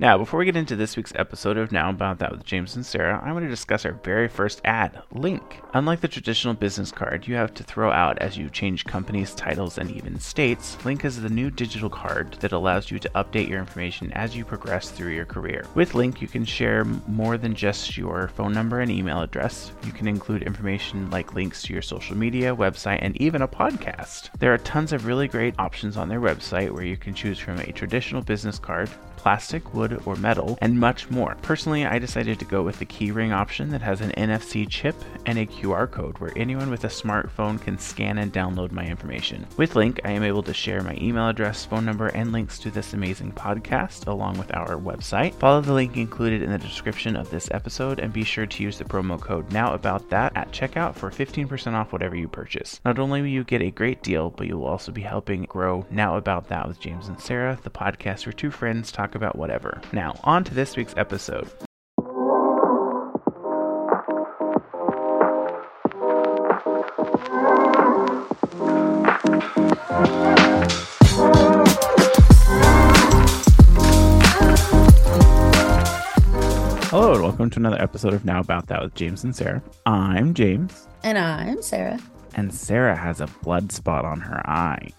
Now, before we get into this week's episode of Now About That with James and Sarah, I want to discuss our very first ad, Linq. Unlike the traditional business card you have to throw out as you change companies, titles, and even states, Linq is the new digital card that allows you to update your information as you progress through your career. With Linq, you can share more than just your phone number and email address. You can include information like links to your social media, website, and even a podcast. There are tons of really great options on their website where you can choose from a traditional business card, plastic, wood, or metal, and much more. Personally, I decided to go with the keyring option that has an NFC chip and a QR code where anyone with a smartphone can scan and download my information. With Linq, I am able to share my email address, phone number, and links to this amazing podcast along with our website. Follow the link included in the description of this episode and be sure to use the promo code Now About That at checkout for 15% off whatever you purchase. Not only will you get a great deal, but you will also be helping grow Now About That with James and Sarah, the podcast where two friends talk about whatever. Now, on to this week's episode. Hello, and welcome to another episode of Now About That with James and Sarah. I'm James, And I'm Sarah. and Sarah has a blood spot on her eye.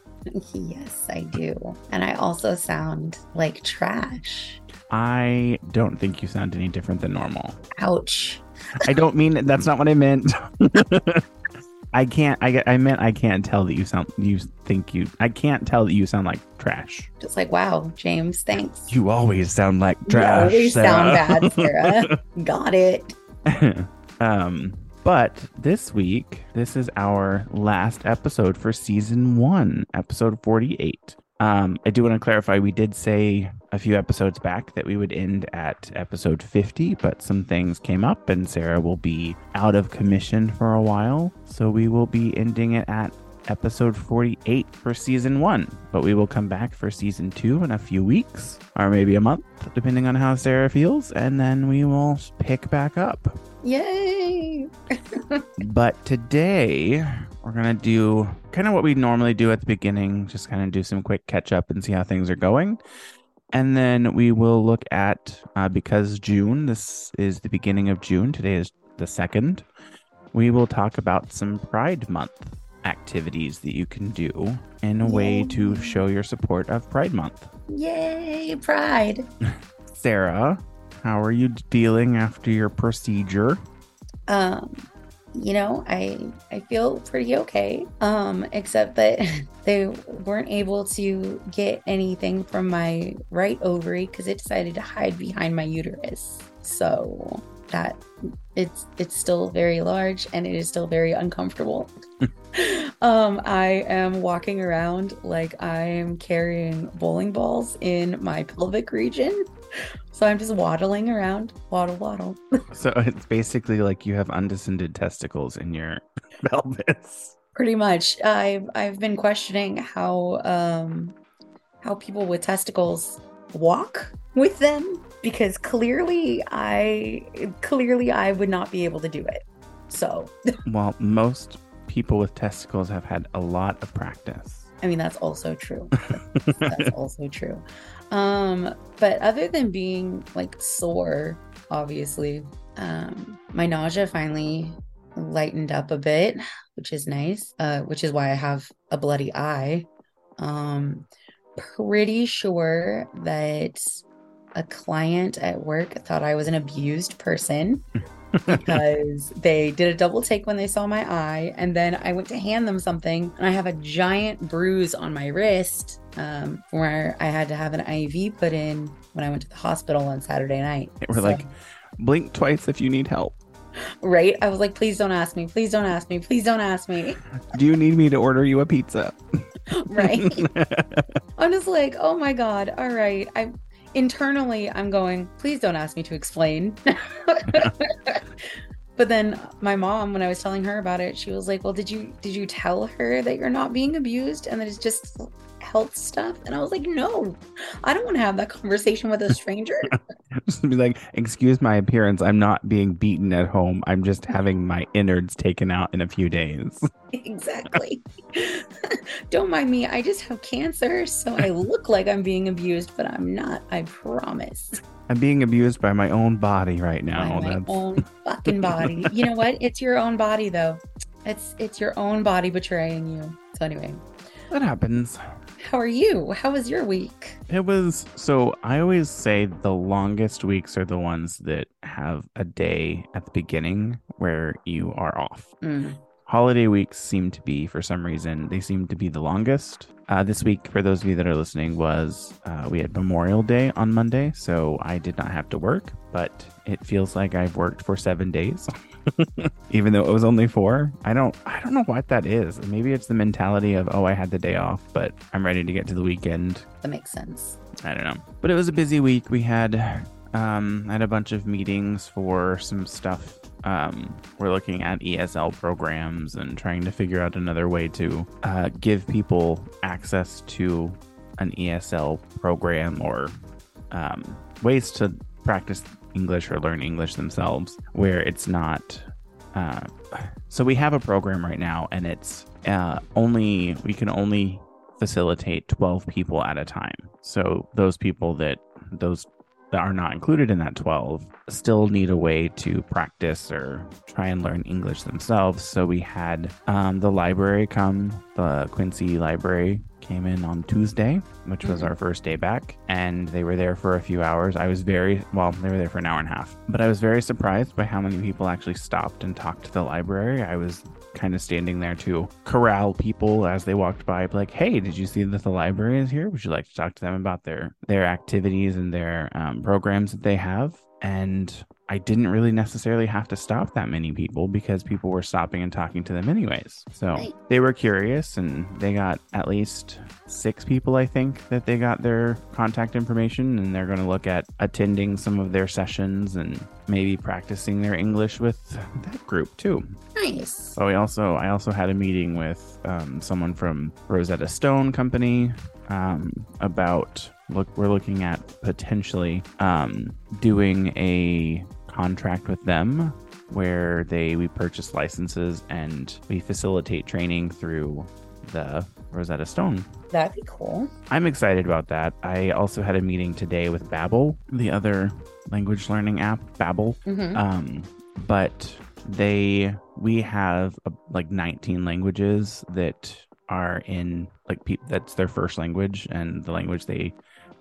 Yes, I do. And I also sound like trash. I don't think you sound any different than normal. Ouch. I don't mean that's not what I meant. I can't. I I meant I can't tell that you sound. You think you. I can't tell that you sound like trash. Just like, wow, James, thanks. You always sound like trash. You always sound bad, Sarah. Got it. um, but this week, this is our last episode for season one, episode forty-eight. Um, I do want to clarify. We did say a few episodes back that we would end at episode 50, but some things came up and Sarah will be out of commission for a while. So we will be ending it at episode 48 for season one. But we will come back for season two in a few weeks or maybe a month, depending on how Sarah feels. And then we will pick back up. Yay. But today we're gonna do kind of what we normally do at the beginning, just kind of do some quick catch up and see how things are going. And then we will look at uh, because June, this is the beginning of June. Today is the second. We will talk about some Pride Month activities that you can do in a way to show your support of Pride Month. Yay, pride. Sarah, how are you feeling after your procedure? Um, you know, I I feel pretty okay. Um, except that they weren't able to get anything from my right ovary because it decided to hide behind my uterus. So that it's it's still very large and it is still very uncomfortable. um, I am walking around like I am carrying bowling balls in my pelvic region. So I'm just waddling around, waddle waddle. So it's basically like you have undescended testicles in your pelvis. Pretty much. I've I've been questioning how um how people with testicles walk with them because clearly I clearly I would not be able to do it. So, Well, most people with testicles have had a lot of practice. I mean that's also true. That's also true. Um but other than being like sore, obviously, um my nausea finally lightened up a bit, which is nice. Uh which is why I have a bloody eye. Um pretty sure that a client at work thought I was an abused person because they did a double take when they saw my eye and then I went to hand them something and I have a giant bruise on my wrist um, where I had to have an IV put in when I went to the hospital on Saturday night. We're So- like, blink twice if you need help. right? I was like, please don't ask me. Please don't ask me. Please don't ask me. Do you need me to order you a pizza? right? I'm just like, oh my god. All right. I internally I'm going, please don't ask me to explain. but then my mom, when I was telling her about it, she was like, Well, did you did you tell her that you're not being abused and that it's just health stuff? And I was like, No, I don't want to have that conversation with a stranger. just be like, excuse my appearance. I'm not being beaten at home. I'm just having my innards taken out in a few days. exactly. don't mind me. I just have cancer, so I look like I'm being abused, but I'm not. I promise. I'm being abused by my own body right now. By my That's own fucking body. you know what? It's your own body though. It's it's your own body betraying you. So anyway, that happens. How are you? How was your week? It was so I always say the longest weeks are the ones that have a day at the beginning where you are off. Mm, Holiday weeks seem to be, for some reason, they seem to be the longest. Uh, this week, for those of you that are listening, was uh, we had Memorial Day on Monday, so I did not have to work, but it feels like I've worked for seven days, even though it was only four. I don't, I don't know what that is. Maybe it's the mentality of, oh, I had the day off, but I'm ready to get to the weekend. that makes sense. I don't know. But it was a busy week. We had um had a bunch of meetings for some stuff. Um we're looking at ESL programs and trying to figure out another way to uh, give people access to an ESL program or um, ways to practice English or learn English themselves where it's not uh, so we have a program right now and it's uh, only we can only facilitate 12 people at a time. So those people that those that are not included in that 12 still need a way to practice or try and learn English themselves. So we had um, the library come, the Quincy Library came in on Tuesday, which was Mhm. our first day back, and they were there for a few hours. I was very well, they were there for an hour and a half, but I was very surprised by how many people actually stopped and talked to the library. I was kind of standing there to corral people as they walked by, like, "Hey, did you see that the library is here? Would you like to talk to them about their their activities and their um, programs that they have?" And I didn't really necessarily have to stop that many people because people were stopping and talking to them anyways. So Right. they were curious and they got at least six people, I think, that they got their contact information and they're going to look at attending some of their sessions and maybe practicing their English with that group too. Nice. So we also I also had a meeting with um, someone from Rosetta Stone Company um, about look we're looking at potentially um, doing a contract with them where they we purchase licenses and we facilitate training through the Rosetta Stone That'd be cool. I'm excited about that. I also had a meeting today with Babbel, the other language learning app, Babbel. hmm Um, but they we have uh, like 19 languages that are in like pe- that's their first language and the language they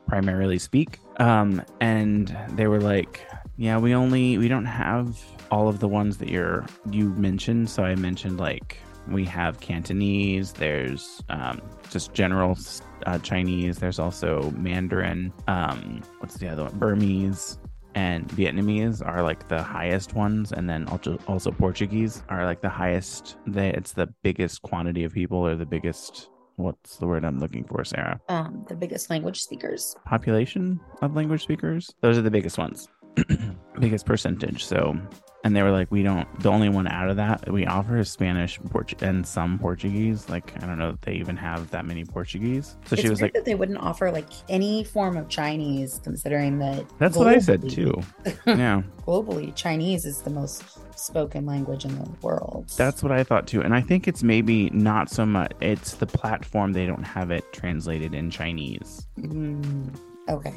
primarily speak. Um, and they were like, yeah, we only we don't have all of the ones that you're you mentioned. So I mentioned like we have Cantonese. There's um, just general uh, Chinese. There's also Mandarin. Um, what's the other one? Burmese and Vietnamese are like the highest ones, and then also also Portuguese are like the highest. They, it's the biggest quantity of people, or the biggest. What's the word I'm looking for, Sarah? Um, the biggest language speakers. Population of language speakers. Those are the biggest ones, biggest percentage. So, and they were like, we don't. The only one out of that we offer is Spanish, Port- and some Portuguese. Like I don't know if they even have that many Portuguese. So it's she was like, that they wouldn't offer like any form of Chinese, considering that "That's what I said too." yeah. Globally, Chinese is the most spoken language in the world. That's what I thought too. And I think it's maybe not so much, it's the platform, they don't have it translated in Chinese. Mm, okay.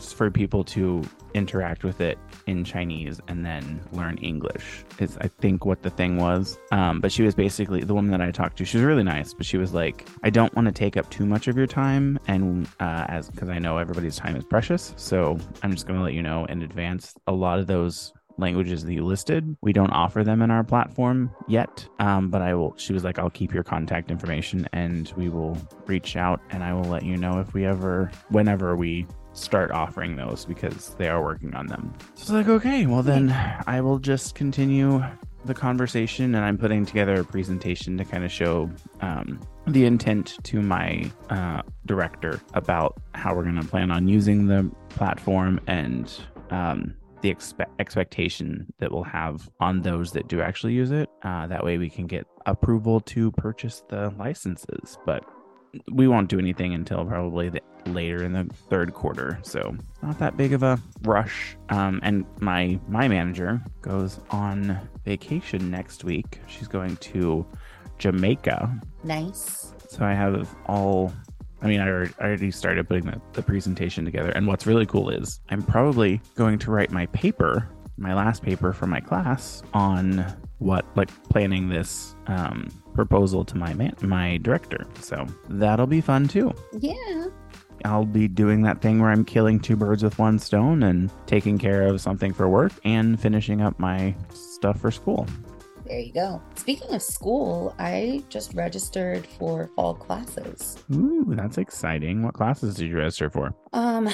For people to interact with it in Chinese and then learn English, is I think what the thing was. Um, but she was basically the woman that I talked to, she was really nice, but she was like, I don't want to take up too much of your time. And uh, as because I know everybody's time is precious. So I'm just going to let you know in advance a lot of those languages that you listed. We don't offer them in our platform yet. Um, but I will, she was like, I'll keep your contact information and we will reach out and I will let you know if we ever, whenever we start offering those because they are working on them. So it's like, okay, well then I will just continue the conversation and I'm putting together a presentation to kind of show um, the intent to my uh, director about how we're going to plan on using the platform and um, the expe- expectation that we'll have on those that do actually use it. Uh, that way we can get approval to purchase the licenses. But we won't do anything until probably the, later in the third quarter so not that big of a rush um, and my my manager goes on vacation next week she's going to jamaica Nice. so i have all I mean, I already, started putting the, the presentation together. And what's really cool is I'm probably going to write my paper, my last paper for my class on what, like, planning this um, proposal to my man, my director. So that'll be fun too. Yeah. I'll be doing that thing where I'm killing two birds with one stone and taking care of something for work and finishing up my stuff for school. There you go. Speaking of school, I just registered for fall classes. Ooh, that's exciting. What classes did you register for? Um,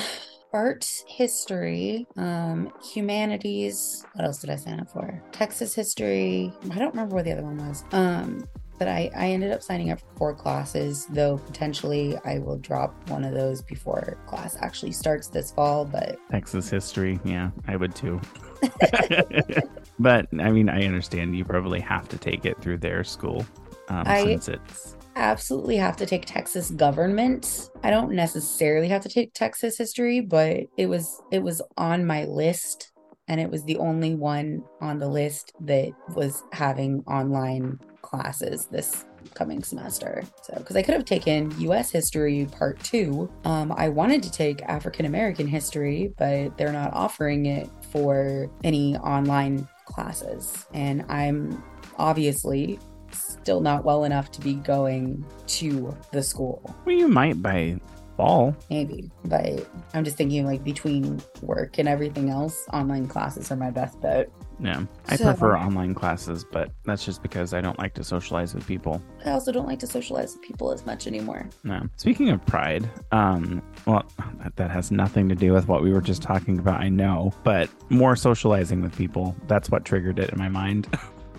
art history, um, humanities. What else did I sign up for? Texas history. I don't remember what the other one was. Um, but I, I ended up signing up for four classes, though potentially I will drop one of those before class actually starts this fall. But Texas history, yeah, I would too. but I mean, I understand you probably have to take it through their school um, I- since it's absolutely have to take Texas government. I don't necessarily have to take Texas history, but it was it was on my list and it was the only one on the list that was having online classes this coming semester. So because I could have taken US history part 2. Um I wanted to take African American history, but they're not offering it for any online classes. And I'm obviously still not well enough to be going to the school. well, you might by fall. Maybe, but I'm just thinking like between work and everything else, online classes are my best bet. Yeah, I So- prefer online classes, but that's just because I don't like to socialize with people. I also don't like to socialize with people as much anymore. No. Speaking of pride, um, well, that, that has nothing to do with what we were just talking about. I know, but more socializing with people. That's what triggered it in my mind.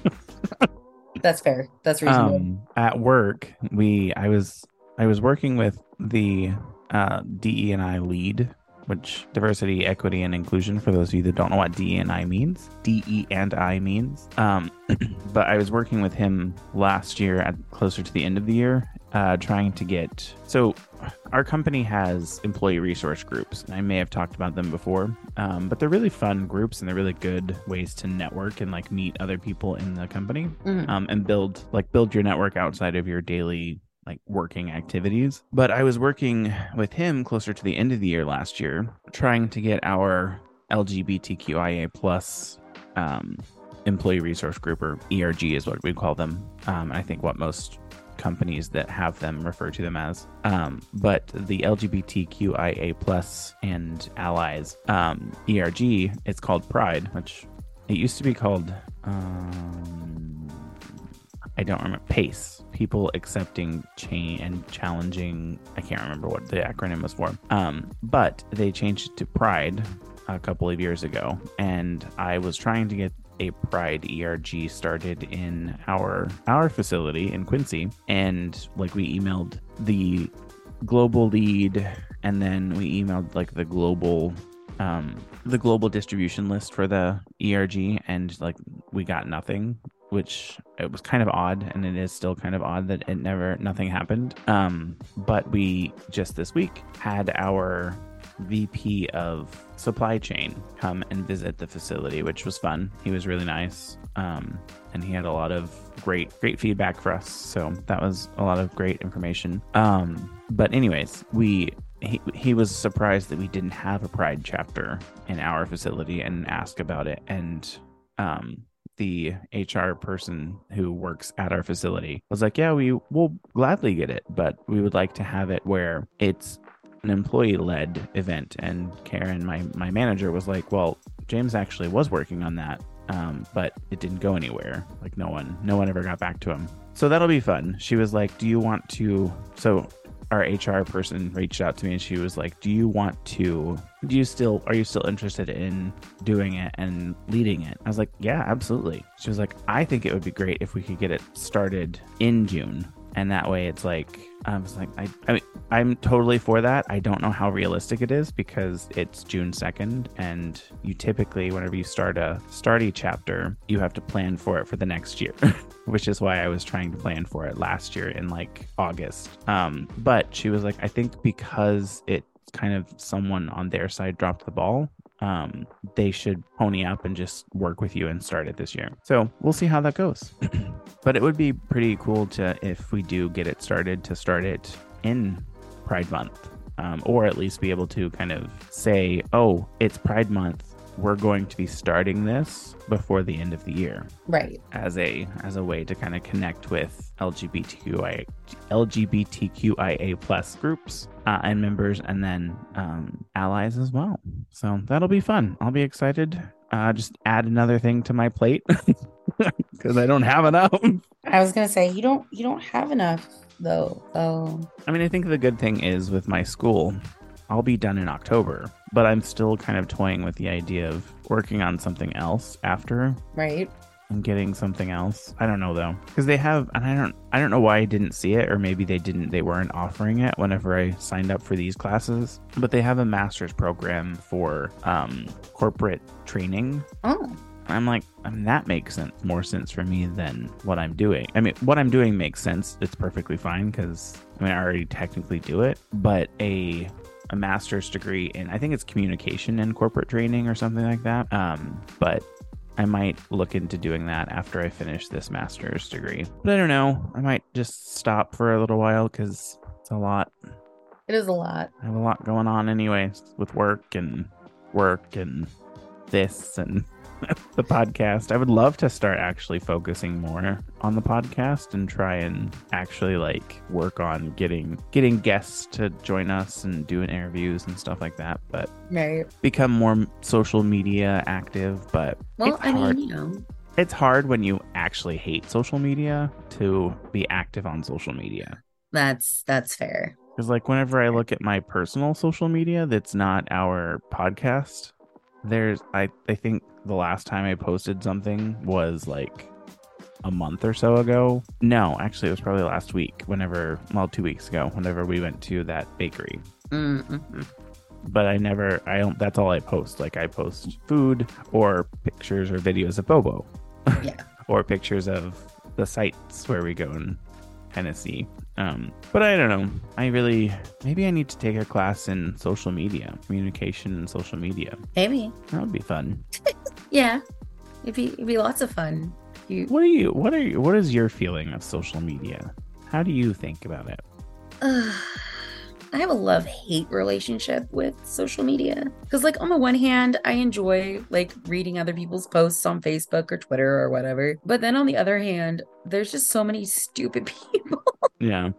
That's fair. That's reasonable. um, at work, we I was I was working with the uh, DE and I lead, which diversity, equity, and inclusion. For those of you that don't know what DE and I means, DE and I means. Um, but I was working with him last year at closer to the end of the year, uh, trying to get so our company has employee resource groups. I may have talked about them before, um, but they're really fun groups and they're really good ways to network and like meet other people in the company Mhm. um, and build like build your network outside of your daily like working activities. But I was working with him closer to the end of the year last year, trying to get our LGBTQIA plus um, employee resource group or ERG is what we call them. Um, I think what most companies that have them refer to them as. Um, but the LGBTQIA plus and allies um, ERG, it's called Pride, which it used to be called. Um, I don't remember PACE. People accepting change and challenging. I can't remember what the acronym was for. Um, but they changed it to Pride a couple of years ago, and I was trying to get a Pride ERG started in our our facility in Quincy, and like we emailed the global lead, and then we emailed like the global um the global distribution list for the ERG, and like we got nothing which it was kind of odd and it is still kind of odd that it never nothing happened. Um but we just this week had our vp of supply chain come and visit the facility which was fun. He was really nice um and he had a lot of great great feedback for us. So that was a lot of great information. Um but anyways we he, he was surprised that we didn't have a pride chapter in our facility and asked about it. And um the HR person who works at our facility was like, "Yeah, we will gladly get it, but we would like to have it where it's an employee-led event." And Karen, my my manager, was like, "Well, James actually was working on that, um, but it didn't go anywhere. Like no one, no one ever got back to him. So that'll be fun." She was like, "Do you want to?" So our HR person reached out to me and she was like, "Do you want to? Do you still are you still interested in doing it and leading it?" I was like, "Yeah, absolutely." She was like, "I think it would be great if we could get it started in June." And that way it's like I was like I I mean I'm totally for that. I don't know how realistic it is because it's June 2nd and you typically whenever you start a starty chapter, you have to plan for it for the next year. which is why I was trying to plan for it last year in like August. Um, but she was like, I think because it's kind of someone on their side dropped the ball, um, they should pony up and just work with you and start it this year. So we'll see how that goes. but it would be pretty cool to, if we do get it started, to start it in Pride Month, um, or at least be able to kind of say, "Oh, it's Pride Month. We're going to be starting this before the end of the year." Right. As a as a way to kind of connect with LGBTQI LGBTQIA plus groups uh, and members, and then um, allies as well. So that'll be fun. I'll be excited. Uh, just add another thing to my plate because I don't have enough. I was gonna say you don't you don't have enough though. So I mean, I think the good thing is with my school, I'll be done in October, but I'm still kind of toying with the idea of working on something else after right. and getting something else. I don't know though, because they have, and I don't, I don't know why I didn't see it, or maybe they didn't, they weren't offering it whenever I signed up for these classes. But they have a master's program for um, corporate training. Oh. I'm like, I mean, that makes sense, more sense for me than what I'm doing. I mean, what I'm doing makes sense. It's perfectly fine because I mean, I already technically do it. But a a master's degree in, I think it's communication and corporate training or something like that. Um, but I might look into doing that after I finish this master's degree. But I don't know. I might just stop for a little while because it's a lot. It is a lot. I have a lot going on anyway with work and work and this and the podcast. I would love to start actually focusing more on the podcast and try and actually like work on getting getting guests to join us and doing interviews and stuff like that. But Right. become more social media active. But Well, I hard. mean, you know, It's hard when you actually hate social media to be active on social media. that's that's fair. Because like whenever I look at my personal social media that's not our podcast, there's I I think the last time I posted something was like a month or so ago. No, actually it was probably last week, whenever well, two weeks ago, whenever we went to that bakery. Mm-mm. But I never I don't that's all I post. Like I post food or pictures or videos of Bobo. Yeah. or pictures of the sites where we go in kind of see. Um, but I don't know. I really maybe I need to take a class in social media, communication and social media. Maybe. That would be fun. Yeah. It'd be it'd be lots of fun. You What are you? What are you? What is your feeling of social media? How do you think about it? I have a love hate relationship with social media. Because, like, on the one hand, I enjoy like reading other people's posts on Facebook or Twitter or whatever. But then on the other hand, there's just so many stupid people. Yeah,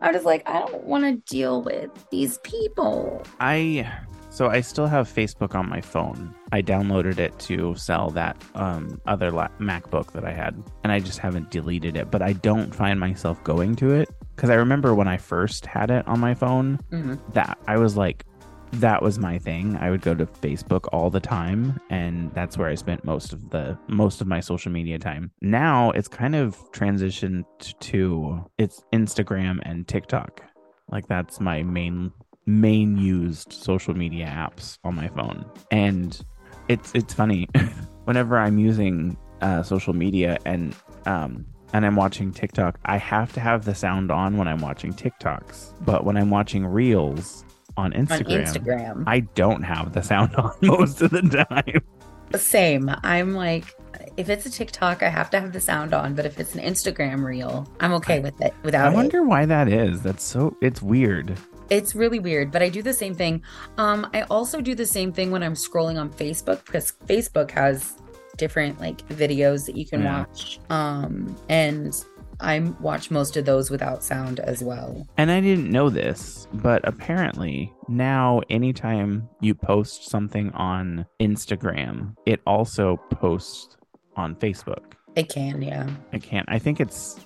I'm just like, I don't want to deal with these people. I. So I still have Facebook on my phone. I downloaded it to sell that um, other la- MacBook that I had, and I just haven't deleted it. But I don't find myself going to it because I remember when I first had it on my phone, Mhm. that I was like, that was my thing. I would go to Facebook all the time, and that's where I spent most of the most of my social media time. Now it's kind of transitioned to it's Instagram and TikTok. Like that's my main main used social media apps on my phone. And it's it's funny whenever I'm using uh, social media and um and I'm watching TikTok, I have to have the sound on when I'm watching TikToks. But when I'm watching Reels on On Instagram, Instagram. I don't have the sound on most of the time. Same. I'm like, if it's a TikTok, I have to have the sound on. But if it's an Instagram reel, I'm okay with it without it. I it. wonder why that is. That's so it's weird. It's really weird, but I do the same thing. Um, I also do the same thing when I'm scrolling on Facebook because Facebook has different like videos that you can Yeah. watch. Um, and I watch most of those without sound as well. And I didn't know this, but apparently now anytime you post something on Instagram, it also posts on Facebook. It can, yeah. It can't. I think it's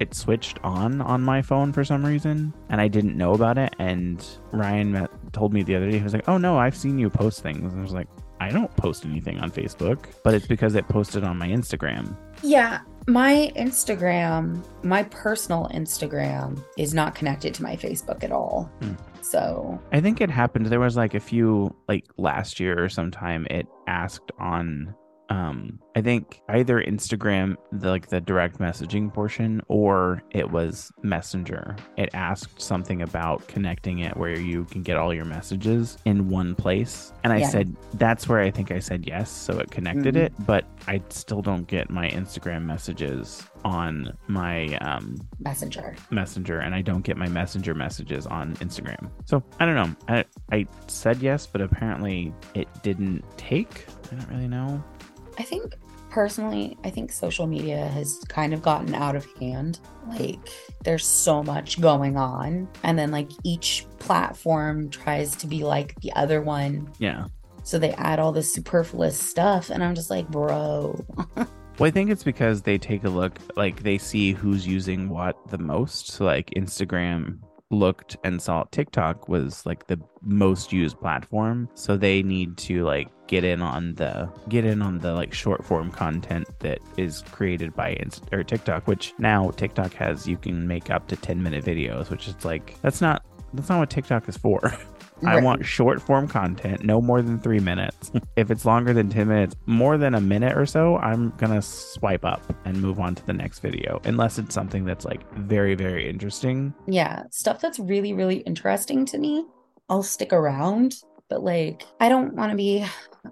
it switched on on my phone for some reason, and I didn't know about it. And Ryan met, told me the other day, he was like, "Oh no, I've seen you post things." And I was like, "I don't post anything on Facebook, but it's because it posted on my Instagram." Yeah. My Instagram, my personal Instagram, is not connected to my Facebook at all. Hmm. So I think it happened. There was like a few like last year or sometime. It asked on um I think either Instagram the like the direct messaging portion or it was Messenger. It asked something about connecting it where you can get all your messages in one place. And I Yeah. said that's where I think I said yes, so it connected Mhm. it, but I still don't get my Instagram messages on my um Messenger. messenger and i don't get my messenger messages on instagram so i don't know i, I said yes but apparently it didn't take i don't really know I think personally, I think social media has kind of gotten out of hand. Like, there's so much going on. And then, like, each platform tries to be like the other one. yeah So they add all this superfluous stuff. And I'm just like, bro. well i think it's because they take a look like they see who's using what the most so like instagram looked and saw tiktok was like the most used platform so they need to like get in on the get in on the like short form content that is created by Inst- or tiktok which now tiktok has you can make up to 10 minute videos which is like that's not that's not what tiktok is for I want short form content, no more than three minutes. if it's longer than 10 minutes, more than a minute or so, I'm going to swipe up and move on to the next video, unless it's something that's like very, very interesting. Yeah. Stuff that's really, really interesting to me, I'll stick around. But like, I don't want to be,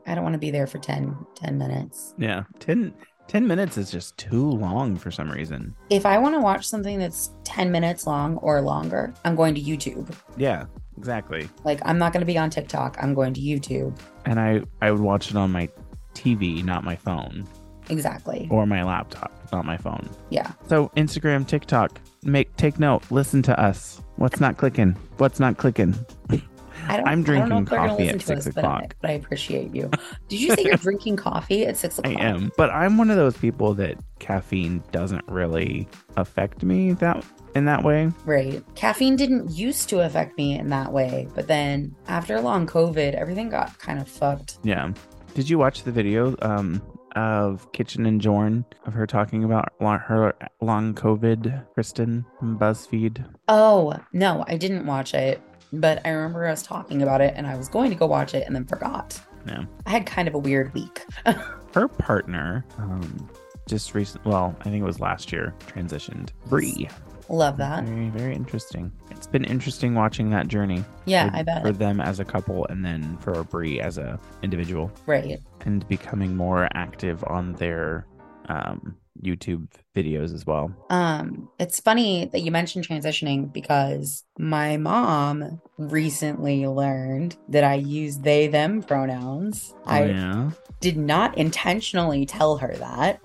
I don't want to be there for 10, 10 minutes. Yeah. 10, 10 minutes is just too long for some reason. If I want to watch something that's 10 minutes long or longer, I'm going to YouTube. Yeah, exactly. Like, I'm not going to be on TikTok. I'm going to YouTube. And I, I would watch it on my TV, not my phone, Exactly. or my laptop, not my phone. Yeah. So Instagram, TikTok, make take note. Listen to us. What's not clicking? What's not clicking? I don't, I'm I don't know drinking if coffee at six us, but I- o'clock. But I, appreciate you. Did you say you're drinking coffee at six o'clock? I am, but I'm one of those people that caffeine doesn't really affect me that in that way. Right. Caffeine didn't used to affect me in that way, but then after long COVID, everything got kind of fucked. Yeah. Did you watch the video um of Kitchen and Jorn of her talking about long, her long COVID, Kristen from BuzzFeed? Oh, no, I didn't watch it, but I remember us talking about it and I was going to go watch it and then forgot. Yeah. I had kind of a weird week. Her partner, um, just recent. Well, I think it was last year. Transitioned. Bree. Love that. Very, very interesting. It's been interesting watching that journey. Yeah, for, I bet. for them as a couple, and then for Bree as a individual. Right. and becoming more active on their um, YouTube videos as well. Um, it's funny that you mentioned transitioning because my mom recently learned that I use they them pronouns. I oh, yeah. did not intentionally tell her that.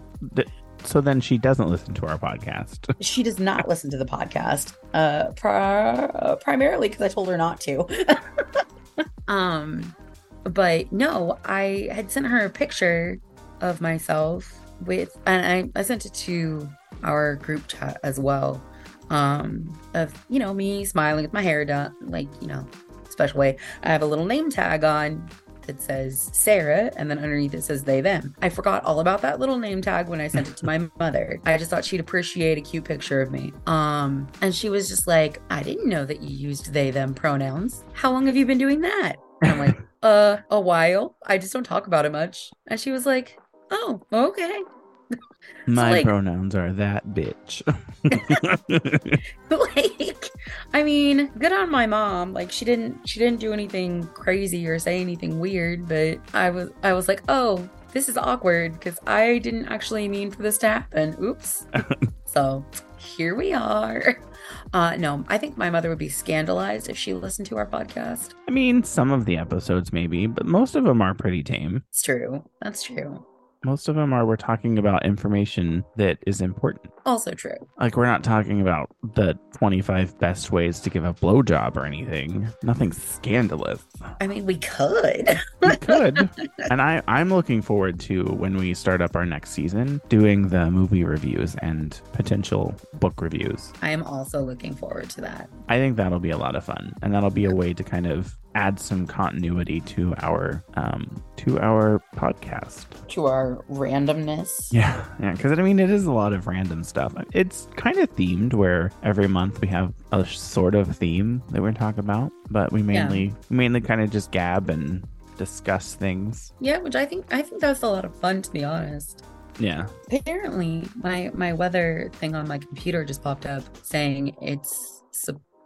So then she doesn't listen to our podcast. She does not listen to the podcast, uh, pri- uh primarily because I told her not to. um, but no, I had sent her a picture of myself with, and I, I sent it to our group chat as well. Um, of you know me smiling with my hair done, like you know, special way. I have a little name tag on that says Sarah, and then underneath it says they them. I forgot all about that little name tag when I sent it to my mother. I just thought she'd appreciate a cute picture of me. Um, and she was just like, I didn't know that you used they them pronouns. How long have you been doing that? And I'm like, uh, a while. I just don't talk about it much. And she was like, Oh, okay. My like- pronouns are that bitch. like i mean good on my mom. Like she didn't she didn't do anything crazy or say anything weird but i was i was like oh this is awkward because i didn't actually mean for this to happen. Oops. So here we are. Uh no i think my mother would be scandalized if she listened to our podcast. I mean, some of the episodes maybe, but most of them are pretty tame. it's true. That's true Most of them are we're talking about information that is important. also true Like we're not talking about the 25 best ways to give a blowjob or anything. Nothing scandalous. i mean we could We could. and I, I'm looking forward to when we start up our next season doing the movie reviews and potential book reviews. i am also looking forward to that I think that'll be a lot of fun, and that'll be a way to kind of add some continuity to our um to our podcast. to our randomness Yeah, yeah, because I mean it is a lot of random stuff. It's kind of themed where every month we have a sort of theme that we're talking about, but we mainly we mainly kind of just gab and discuss things. Yeah, which I think I think that's a lot of fun to be honest. Yeah. Apparently, my my weather thing on my computer just popped up saying it's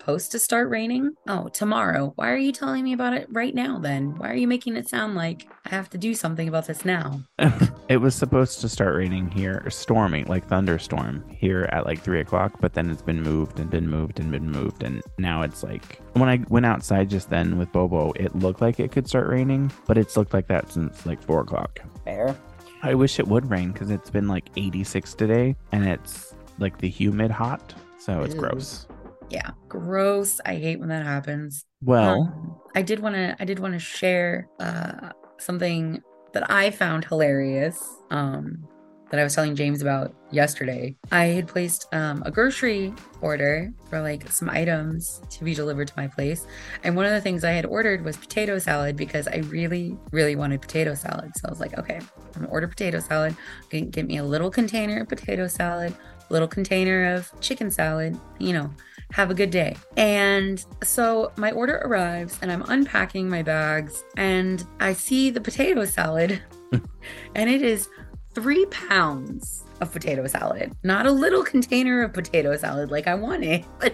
supposed to start raining. Oh, tomorrow. Why are you telling me about it right now then? Why are you making it sound like I have to do something about this now? it was supposed to start raining here, storming, like thunderstorm here at like three o'clock, but then it's been moved and been moved and been moved. And now it's like when I went outside just then with Bobo, it looked like it could start raining, but it's looked like that since like four o'clock. Fair. I wish it would rain because it's been like 86 today and it's like the humid hot. So it's Ew. gross. Yeah, gross. I hate when that happens. Well, Um, I did want to I did want to share uh something that I found hilarious um that I was telling James about yesterday. I had placed um a grocery order for like some items to be delivered to my place. And one of the things I had ordered was potato salad because I really really wanted potato salad. So I was like, okay, I'm going to order potato salad. Get, get me a little container of potato salad, little container of chicken salad, you know, have a good day. And so my order arrives and I'm unpacking my bags and I see the potato salad and it is three pounds of potato salad, not a little container of potato salad like I wanted, but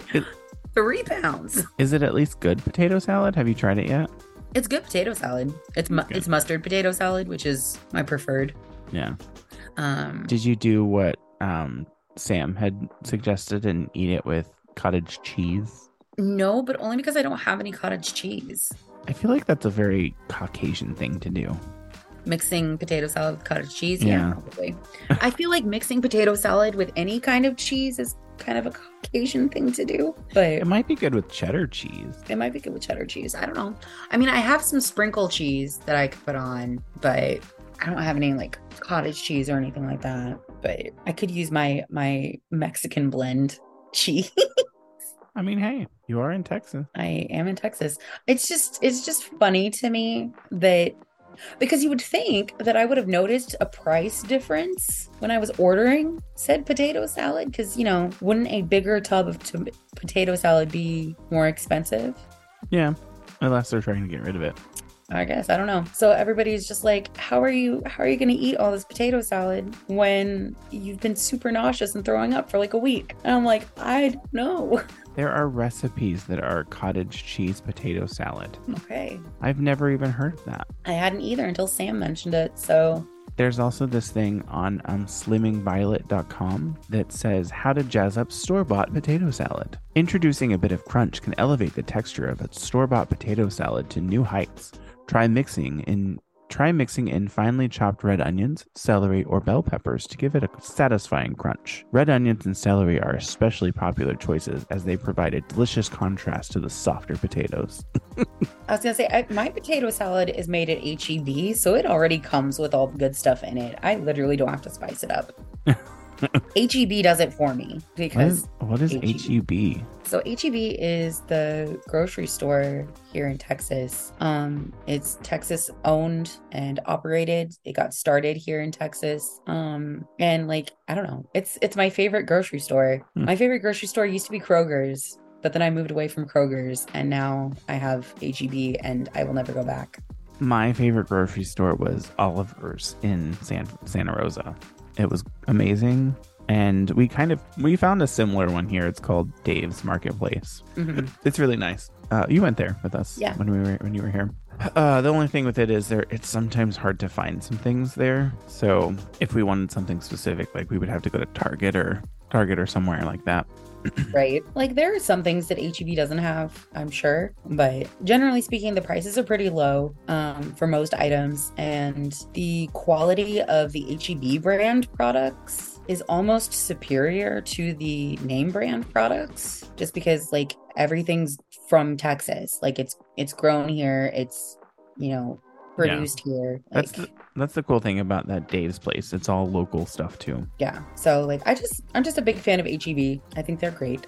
three pounds. is it at least good potato salad? Have you tried it yet? It's good potato salad. It's mu- it's mustard potato salad, which is my preferred. Yeah. Um, Did you do what um, Sam had suggested and eat it with cottage cheese? no, but only because I don't have any cottage cheese. I feel like that's a very Caucasian thing to do. mixing potato salad with cottage cheese. Yeah. Yeah, probably. I feel like mixing potato salad with any kind of cheese is kind of a Caucasian thing to do, but It might be good with cheddar cheese. it might be good with cheddar cheese. I don't know. I mean, I have some sprinkle cheese that I could put on, but I don't have any like cottage cheese or anything like that. But I could use my my Mexican blend cheese. I mean, hey, you are in Texas. I am in Texas. It's just it's just funny to me that because you would think that I would have noticed a price difference when I was ordering said potato salad because you know wouldn't a bigger tub of tom- potato salad be more expensive? Yeah. Unless they're trying to get rid of it. I guess I don't know. So everybody's just like, how are you? How are you going to eat all this potato salad when you've been super nauseous and throwing up for like a week? And I'm like, I don't know. There are recipes that are cottage cheese potato salad. okay, I've never even heard of that. I hadn't either until Sam mentioned it. So There's also this thing on um, slimmingviolet.com that says how to jazz up store bought potato salad. Introducing a bit of crunch can elevate the texture of a store bought potato salad to new heights. Try mixing in. Try mixing in finely chopped red onions, celery, or bell peppers to give it a satisfying crunch. Red onions and celery are especially popular choices as they provide a delicious contrast to the softer potatoes. I was gonna say I, my potato salad is made at HEB, so it already comes with all the good stuff in it. I literally don't have to spice it up. HEB does it for me because is, what is HEB? HEB? so HEB is the grocery store here in Texas. Um, it's Texas owned and operated. It got started here in Texas. Um, and like I don't know, it's it's my favorite grocery store. Hmm. My favorite grocery store used to be Kroger's. But then I moved away from Kroger's and now I have HEB and I will never go back. My favorite grocery store was Oliver's in San Santa Rosa. It was amazing, and we kind of we found a similar one here. It's called Dave's Marketplace. Mhm. It's really nice. Uh, you went there with us, Yeah. when we were when you were here. Uh, the only thing with it is there it's sometimes hard to find some things there. So if we wanted something specific, like we would have to go to Target or Target or somewhere like that. right? Like there are some things that HEB doesn't have, I'm sure, but generally speaking, the prices are pretty low um, for most items, and the quality of the HEB brand products is almost superior to the name brand products, just because like everything's from Texas, like it's it's grown here, it's you know Yeah. produced here. That's the, that's the cool thing about that Dave's place. It's all local stuff too. yeah. So like I just I'm just a big fan of HEB. I think they're great.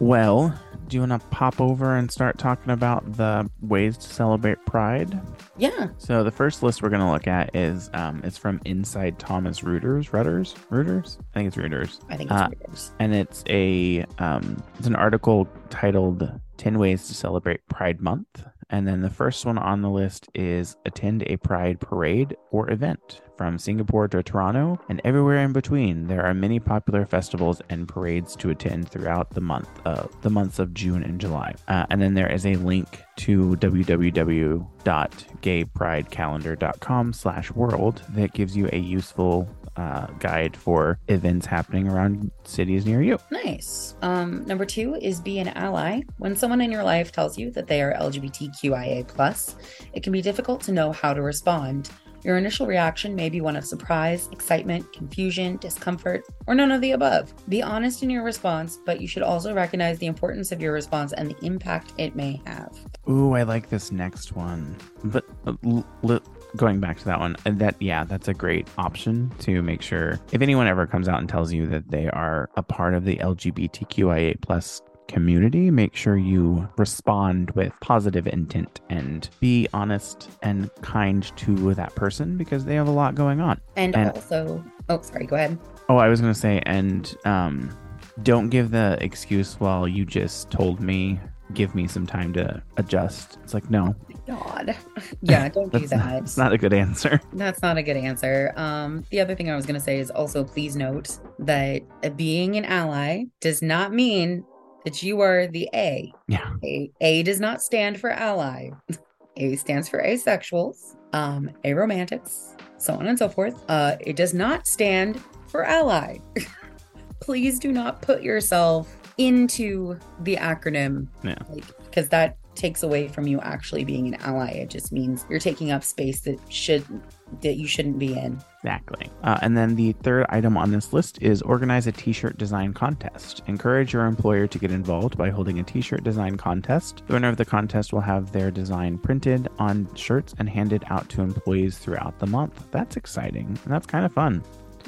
Well, do you want to pop over and start talking about the ways to celebrate Pride? Yeah. So the first list we're going to look at is um, it's from Inside Thomson Reuters, Reuters, Reuters. I think it's Reuters, I think it's Uh, weird. and it's a um, it's an article titled 10 Ways to Celebrate Pride Month." And then the first one on the list is attend a Pride parade or event. From Singapore to Toronto and everywhere in between, there are many popular festivals and parades to attend throughout the month of the months of June and July. Uh, and then there is a link to www.gaypridecalendar.com slash world that gives you a useful uh, guide for events happening around cities near you. Nice. Um, number two is be an ally. When someone in your life tells you that they are LGBTQIA plus, it can be difficult to know how to respond. Your initial reaction may be one of surprise, excitement, confusion, discomfort, or none of the above. Be honest in your response, but you should also recognize the importance of your response and the impact it may have. Ooh, I like this next one. But uh, l- l- going back to that one, uh, that yeah, that's a great option to make sure if anyone ever comes out and tells you that they are a part of the LGBTQIA plus community, make sure you respond with positive intent and be honest and kind to that person because they have a lot going on. And, And- also, oh, sorry, go ahead. Oh, I was going to say, and um, don't give the excuse, well, you just told me, give me some time to adjust. It's like, no, God. Yeah, don't do not, that. that's not a good answer. That's not a good answer. Um, the other thing I was going to say is also please note that being an ally does not mean that you are the A. Yeah. A, a does not stand for ally. A stands for asexuals, um, aromantics, so on and so forth. Uh, it does not stand for ally. please do not put yourself into the acronym Yeah. like because that takes away from you actually being an ally it just means you're taking up space that should that you shouldn't be in Exactly. Uh, and then the third item on this list is organize a t shirt design contest. Encourage your employer to get involved by holding a t shirt design contest. The winner of the contest will have their design printed on shirts and handed out to employees throughout the month. That's exciting. And that's kind of fun.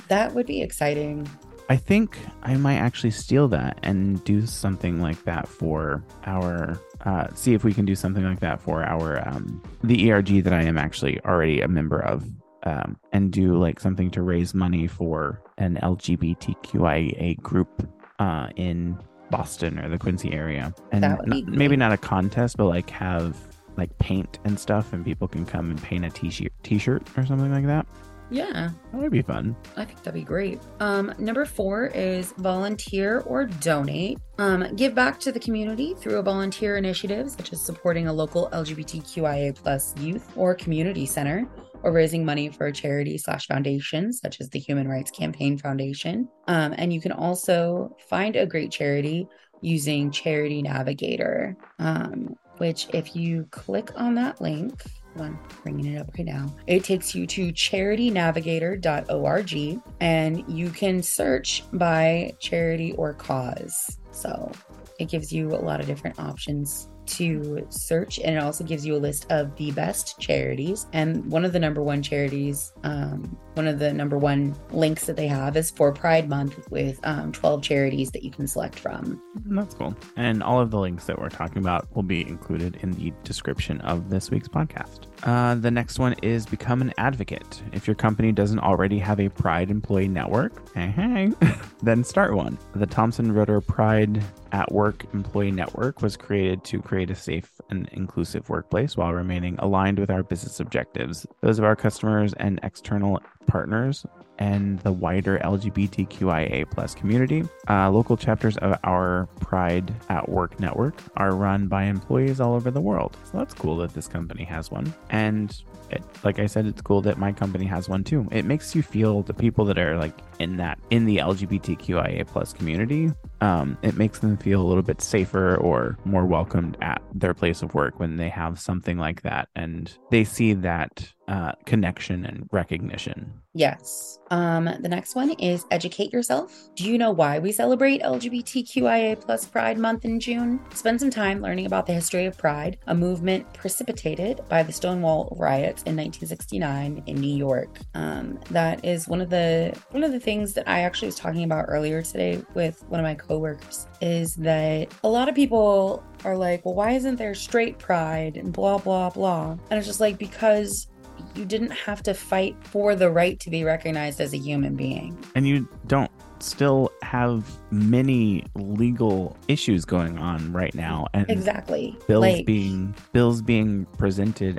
that would be exciting I think I might actually steal that and do something like that for our. Uh, see if we can do something like that for our um, the ERG that I am actually already a member of, um, and do like something to raise money for an LGBTQIA group uh, in Boston or the Quincy area, and That would be not- maybe not a contest, but like have like paint and stuff, and people can come and paint a t-shirt, t-shirt or something like that. Yeah That would be fun. I think that'd be great. Um, number four is volunteer or donate. Um, give back to the community through a volunteer initiative, such as supporting a local LGBTQIA plus youth or community center, or raising money for a charity slash foundation, such as the Human Rights Campaign Foundation. Um, and you can also find a great charity using Charity Navigator, um, which if you click on that link, on, bringing it up right now. It takes you to charitynavigator.org and you can search by charity or cause. So it gives you a lot of different options to search and it also gives you a list of the best charities and one of the number one charities um, one of the number one links that they have is for pride month with um, 12 charities that you can select from That's cool. And all of the links that we're talking about will be included in the description of this week's podcast. Uh, the next one is become an advocate. If your company doesn't already have a Pride employee network, hey, hey, then start one. The Thomson Reuters Pride at Work Employee Network was created to create a safe and inclusive workplace while remaining aligned with our business objectives, those of our customers and external partners, and the wider LGBTQIA plus community. Uh, local chapters of our Pride at Work network are run by employees all over the world. So that's cool that this company has one. And it, like I said, it's cool that my company has one too. It makes you feel the people that are like in that in the LGBTQIA plus community. Um, it makes them feel a little bit safer or more welcomed at their place of work when they have something like that and they see that uh, connection and recognition. Yes. Um, the next one is educate yourself. Do you know why we celebrate LGBTQIA plus Pride Month in June? Spend some time learning about the history of Pride, a movement precipitated by the Stonewall riots in 1969 in New York. Um, that is one of the one of the things that I actually was talking about earlier today with one of my coworkers. Is that a lot of people are like, well, why isn't there straight pride and blah blah blah? And it's just like because you didn't have to fight for the right to be recognized as a human being. And you don't still have many legal issues going on right now, and exactly bills like, being bills being presented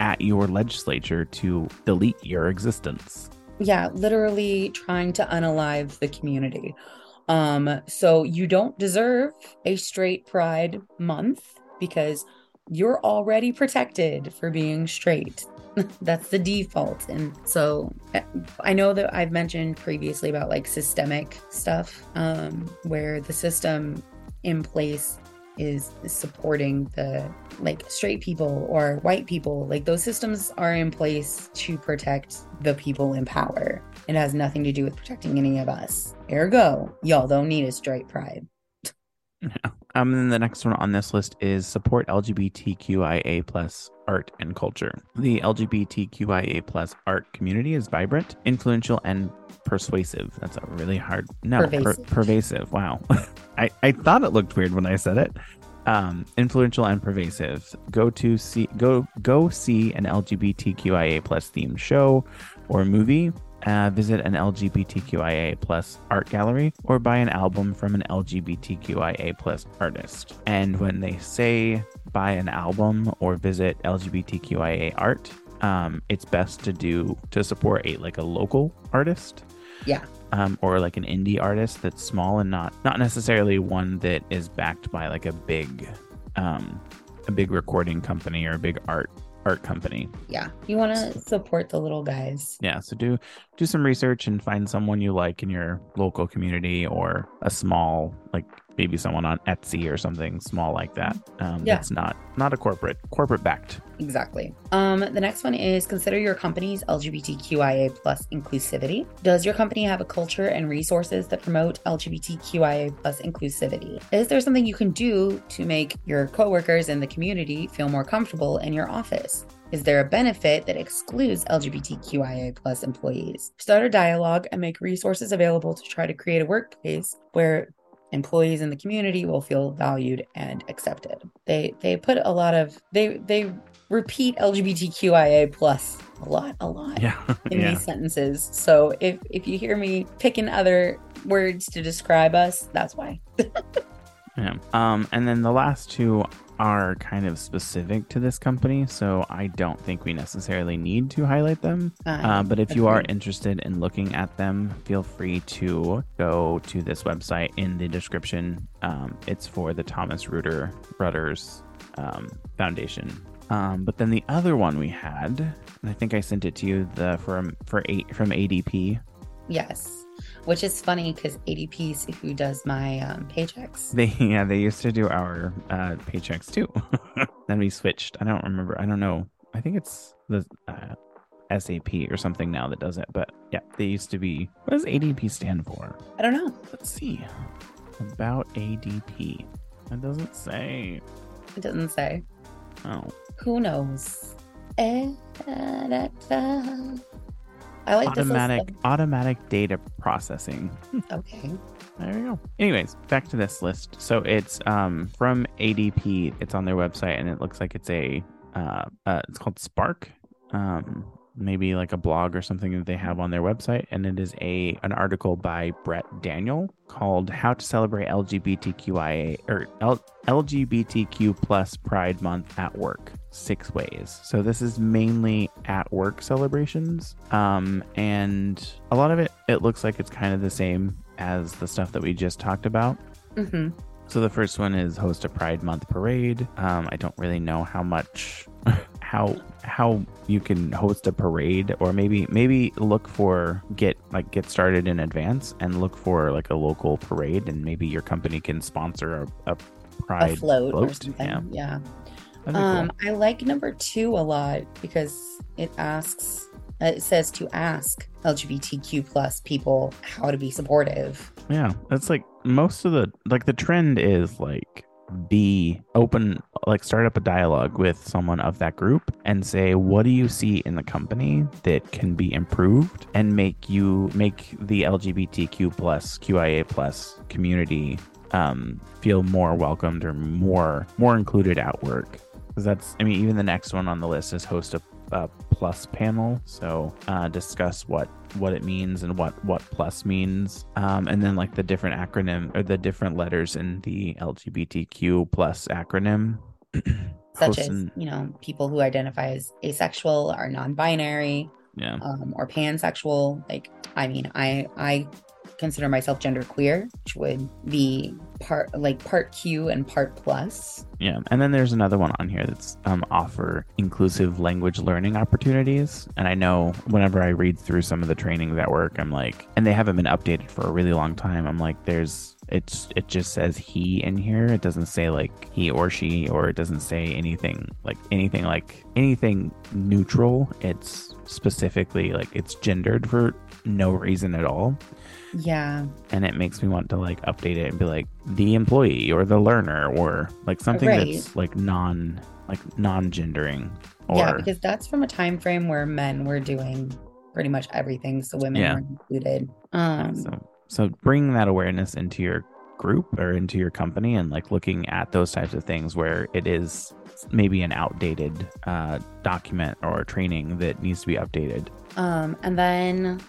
at your legislature to delete your existence. Yeah, literally trying to unalive the community. Um, so you don't deserve a straight pride month because you're already protected for being straight. That's the default. And so eh, I know that I've mentioned previously about like systemic stuff, um, where the system in place is supporting the like straight people or white people. Like those systems are in place to protect the people in power. It has nothing to do with protecting any of us. Ergo, y'all don't need a straight pride. Yeah. Um, and then the next one on this list is support LGBTQIA plus art and culture. The LGBTQIA plus art community is vibrant, influential, and persuasive. That's a really hard no pervasive. Per- pervasive. Wow, I I thought it looked weird when I said it. Um, influential and pervasive. Go to see go go see an LGBTQIA plus themed show or movie uh, visit an LGBTQIA plus art gallery or buy an album from an LGBTQIA plus artist. And when they say buy an album or visit LGBTQIA art, um, it's best to do to support a like a local artist. Yeah. Um, or like an indie artist that's small and not not necessarily one that is backed by like a big um, a big recording company or a big art art company. Yeah. You want to support the little guys. Yeah. So do do some research and find someone you like in your local community or a small like maybe someone on Etsy or something small like that. Um, yeah. That's not not a corporate corporate backed. Exactly. Um, the next one is consider your company's LGBTQIA plus inclusivity. Does your company have a culture and resources that promote LGBTQIA plus inclusivity? Is there something you can do to make your coworkers and the community feel more comfortable in your office? Is there a benefit that excludes LGBTQIA plus employees? Start a dialogue and make resources available to try to create a workplace where employees in the community will feel valued and accepted. They they put a lot of they they repeat LGBTQIA plus a lot, a lot yeah. in yeah. these sentences. So if if you hear me picking other words to describe us, that's why. yeah. Um, and then the last two are kind of specific to this company, so I don't think we necessarily need to highlight them. Uh, but if you are interested in looking at them, feel free to go to this website in the description. Um, it's for the Thomas Ruder Rudders um, Foundation. Um, but then the other one we had, and I think I sent it to you, the from for eight from ADP. Yes which is funny because ADP who does my um, paychecks. They yeah they used to do our uh, paychecks too. then we switched. I don't remember. I don't know. I think it's the uh, SAP or something now that does it. But yeah, they used to be. What does ADP stand for? I don't know. Let's see. About ADP. It doesn't say. It doesn't say. Oh. Who knows? I like automatic automatic data processing. Okay. There we go. Anyways, back to this list. So it's um from ADP. It's on their website, and it looks like it's a uh, uh it's called Spark. Um, maybe like a blog or something that they have on their website and it is a an article by Brett Daniel called How to Celebrate LGBTQIA or L- LGBTQ plus Pride Month at Work six ways. So this is mainly at work celebrations. Um, and a lot of it it looks like it's kind of the same as the stuff that we just talked about. Mm-hmm. So the first one is host a Pride Month parade. Um, I don't really know how much how how you can host a parade or maybe maybe look for get like get started in advance and look for like a local parade and maybe your company can sponsor a, a pride a float, float. or something. Yeah. yeah. Um, cool. I like number two a lot because it asks uh, it says to ask LGBTQ plus people how to be supportive. Yeah, that's like most of the like the trend is like be open like start up a dialogue with someone of that group and say what do you see in the company that can be improved and make you make the lgbtq plus qia plus community um, feel more welcomed or more more included at work because that's i mean even the next one on the list is host a, a plus panel. So uh, discuss what what it means and what what plus means, um, and then like the different acronym or the different letters in the LGBTQ plus acronym. Such as you know people who identify as asexual or non-binary, yeah, um, or pansexual. Like I mean, I I consider myself gender queer, which would be part like part Q and part plus. Yeah, and then there's another one on here that's um, offer inclusive language learning opportunities. And I know whenever I read through some of the trainings at work, I'm like, and they haven't been updated for a really long time. I'm like, there's it's it just says he in here. It doesn't say like he or she, or it doesn't say anything like anything like anything neutral. It's specifically like it's gendered for no reason at all. Yeah. And it makes me want to like update it and be like the employee or the learner or like something right. that's like non like non-gendering or Yeah, because that's from a time frame where men were doing pretty much everything so women yeah. were included. Um so so bring that awareness into your group or into your company and like looking at those types of things where it is maybe an outdated uh, document or training that needs to be updated. Um, and then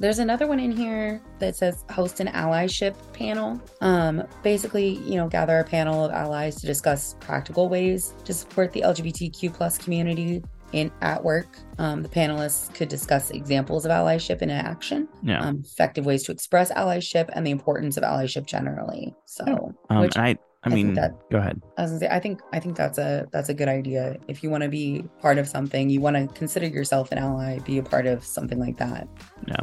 there's another one in here that says host an allyship panel. Um, basically, you know, gather a panel of allies to discuss practical ways to support the LGBTQ plus community in at work. Um, the panelists could discuss examples of allyship in action, yeah. um, effective ways to express allyship, and the importance of allyship generally. So, um, which I I, I mean, that, go ahead. I was gonna say, I think, I think that's a that's a good idea. If you want to be part of something, you want to consider yourself an ally, be a part of something like that. Yeah,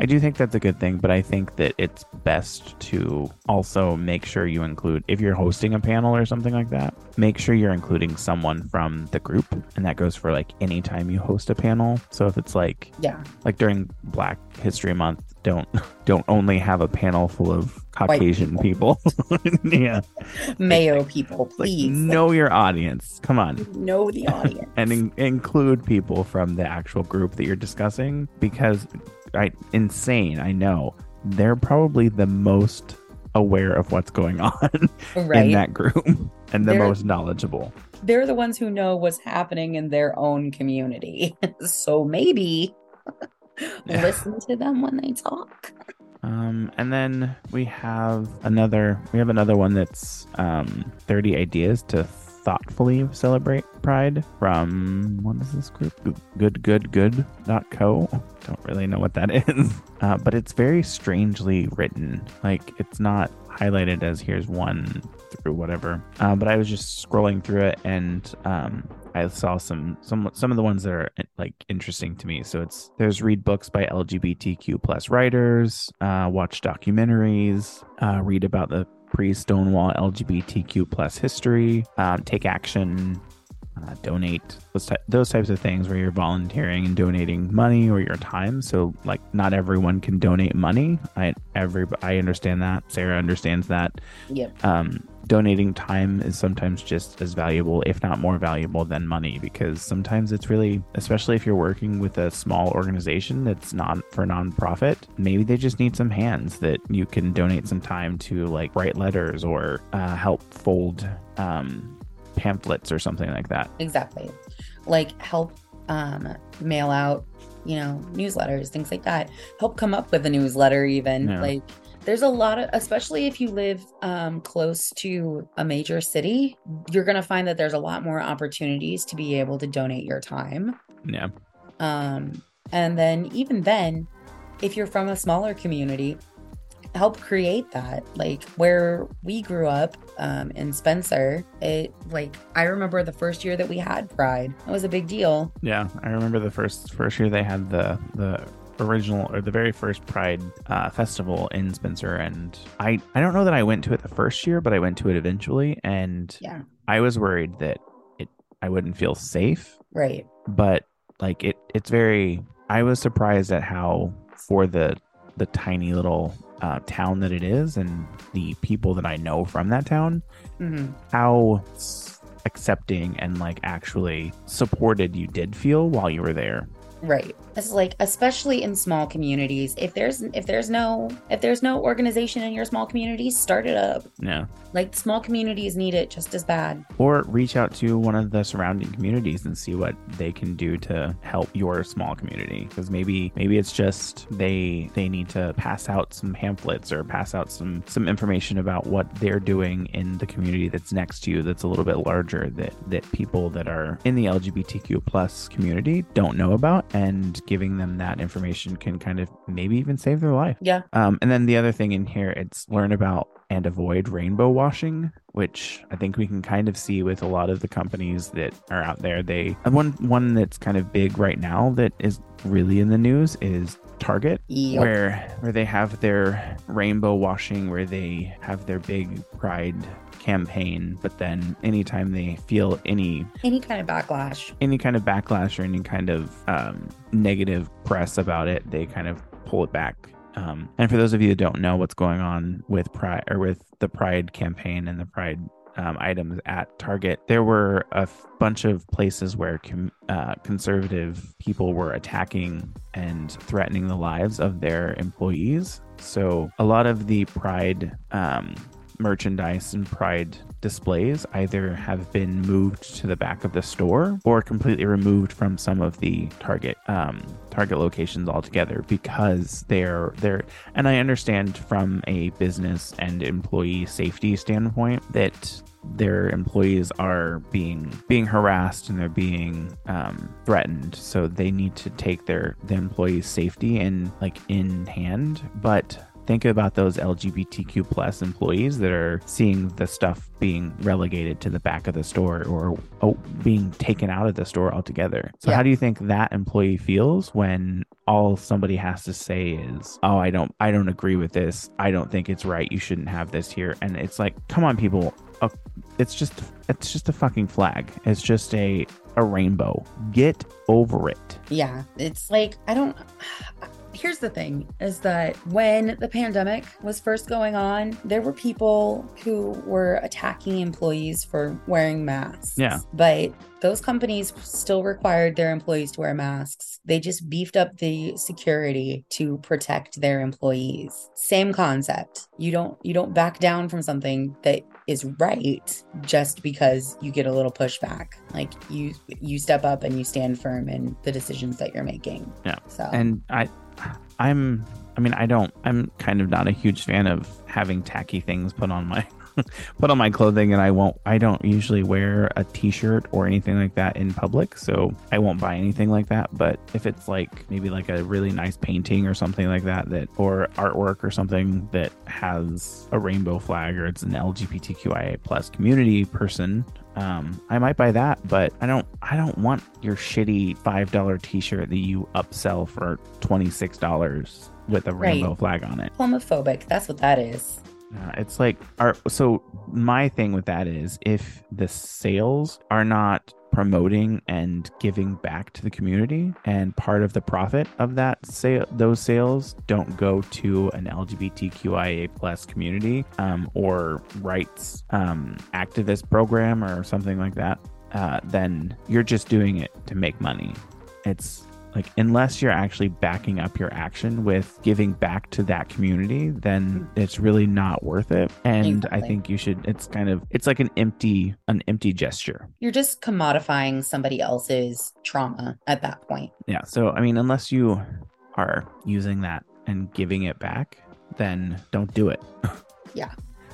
I do think that's a good thing, but I think that it's best to also make sure you include if you're hosting a panel or something like that. Make sure you're including someone from the group, and that goes for like any time you host a panel. So if it's like yeah, like during Black History Month, don't don't only have a panel full of Caucasian people. people. yeah. Mayo people, please. Like, know your audience. Come on. Know the audience. and in- include people from the actual group that you're discussing because I insane, I know. They're probably the most aware of what's going on right. in that group and the they're, most knowledgeable. They're the ones who know what's happening in their own community. so maybe listen to them when they talk. Um, and then we have another we have another one that's um, 30 ideas to thoughtfully celebrate pride from what is this group? Good good good dot co. Don't really know what that is. Uh, but it's very strangely written. Like it's not highlighted as here's one through whatever. Uh, but i was just scrolling through it and um, I saw some some some of the ones that are like interesting to me. So it's there's read books by LGBTQ plus writers, uh, watch documentaries, uh, read about the pre-Stonewall LGBTQ plus history, um, take action, uh, donate those, ty- those types of things where you're volunteering and donating money or your time. So like not everyone can donate money. I every I understand that. Sarah understands that. Yep. Um, donating time is sometimes just as valuable, if not more valuable, than money because sometimes it's really, especially if you're working with a small organization that's not for nonprofit, maybe they just need some hands that you can donate some time to, like write letters or uh, help fold um, pamphlets or something like that. Exactly. Like help um, mail out, you know, newsletters, things like that. Help come up with a newsletter, even. Yeah. Like, there's a lot of especially if you live um, close to a major city you're going to find that there's a lot more opportunities to be able to donate your time. Yeah. Um, and then even then if you're from a smaller community help create that. Like where we grew up um, in spencer it like i remember the first year that we had pride. It was a big deal. Yeah i remember the first first year they had the the original or the very first Pride uh, festival in Spencer, and I I don't know that I went to it the first year, but I went to it eventually, and yeah, I was worried that it I wouldn't feel safe, right? But like it, it's very. I was surprised at how for the the tiny little uh, town that it is, and the people that I know from that town, mm-hmm. how accepting and like actually supported you did feel while you were there Right. It's like especially in small communities. If there's if there's no if there's no organization in your small community, start it up. Yeah. Like small communities need it just as bad. Or reach out to one of the surrounding communities and see what they can do to help your small community. Because maybe maybe it's just they they need to pass out some pamphlets or pass out some some information about what they're doing in the community that's next to you that's a little bit larger that that people that are in the LGBTQ plus community don't know about and giving them that information can kind of maybe even save their life. Yeah. Um, and then the other thing in here, it's learn about and avoid rainbow washing, which I think we can kind of see with a lot of the companies that are out there. They one one that's kind of big right now that is really in the news is Target, Yep. where where they have their rainbow washing, where they have their big pride campaign, but then anytime they feel any Any kind of backlash. any kind of backlash or any kind of um, negative press about it, they kind of pull it back. Um, and for those of you that don't know what's going on with Pride or with the Pride campaign and the Pride um, items at Target, there were a f- bunch of places where com- uh, conservative people were attacking and threatening the lives of their employees. So a lot of the Pride um, merchandise and Pride displays either have been moved to the back of the store or completely removed from some of the Target um, Target locations altogether because they're they're and I understand from a business and employee safety standpoint that their employees are being being harassed and they're being um, threatened. So they need to take their the employees safety in like in hand. But think about those lgbtq plus employees that are seeing the stuff being relegated to the back of the store or oh, being taken out of the store altogether. So Yeah. how do you think that employee feels when all somebody has to say is oh i don't i don't agree with this. I don't think it's right. You shouldn't have this here. And it's like come on people. Uh, it's just it's just a fucking flag. It's just a a rainbow. Get over it. Yeah, it's like I don't. Here's the thing is that when the pandemic was first going on, there were people who were attacking employees for wearing masks. Yeah. But those companies still required their employees to wear masks. They just beefed up the security to protect their employees. Same concept. You don't you don't back down from something that is right just because you get a little pushback. Like you you step up and you stand firm in the decisions that you're making. Yeah. So and i i'm i mean i don't i'm kind of not a huge fan of having tacky things put on my put on my clothing and i won't i don't usually wear a t-shirt or anything like that in public so i won't buy anything like that but if it's like maybe like a really nice painting or something like that that or artwork or something that has a rainbow flag or it's an lgbtqia plus community person um, I might buy that, but I don't. I don't want your shitty five dollar T-shirt that you upsell for twenty six dollars with a Right. rainbow flag on it. homophobic, that's what that is. Uh, it's like, our, so my thing with that is if the sales are not promoting and giving back to the community, and part of the profit of that sale, those sales don't go to an LGBTQIA plus community um, or rights um, activist program or something like that, uh, then you're just doing it to make money. It's like unless you're actually backing up your action with giving back to that community then it's really not worth it and i think you should it's kind of it's like an empty an empty gesture You're just commodifying somebody else's trauma at that point. yeah so i mean unless you are using that and giving it back then don't do it Yeah,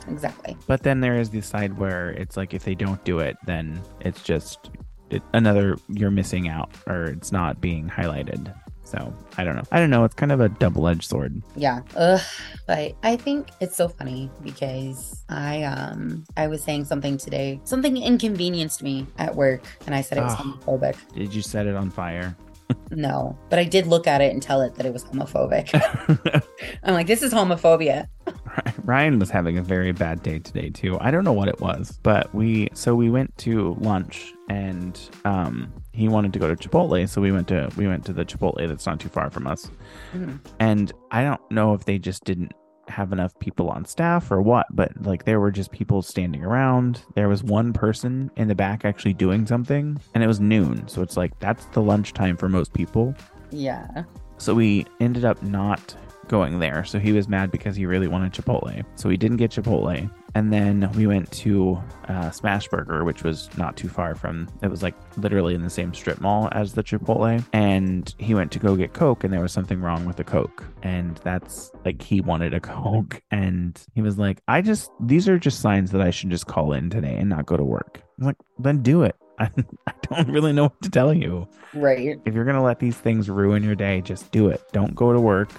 Exactly. but then there is the side where it's like if they don't do it then it's just it, another you're missing out or it's not being highlighted so i don't know i don't know it's kind of a double-edged sword Yeah. Ugh. But I think it's so funny because I um I was saying something today, something inconvenienced me at work, and I said it was Ah. homophobic. did you set it on fire No, but I did look at it and tell it that it was homophobic. I'm like, this is homophobia. Ryan was having a very bad day today too. I don't know what it was, but we so we went to lunch and um he wanted to go to Chipotle, so we went to we went to the Chipotle that's not too far from us. Mhm. And I don't know if they just didn't have enough people on staff or what, but like there were just people standing around. There was one person in the back actually doing something, and it was noon. So it's like that's the lunchtime for most people. Yeah. So we ended up not going there. So he was mad because he really wanted Chipotle. So he didn't get Chipotle. And then we went to uh, Smash Burger, which was not too far from, it was like literally in the same strip mall as the Chipotle. And he went to go get Coke, and there was something wrong with the Coke. And that's like he wanted a Coke. And he was like, I just, these are just signs that I should just call in today and not go to work. I'm like, then do it. I, I don't really know what to tell you. Right. If you're going to let these things ruin your day, just do it. Don't go to work.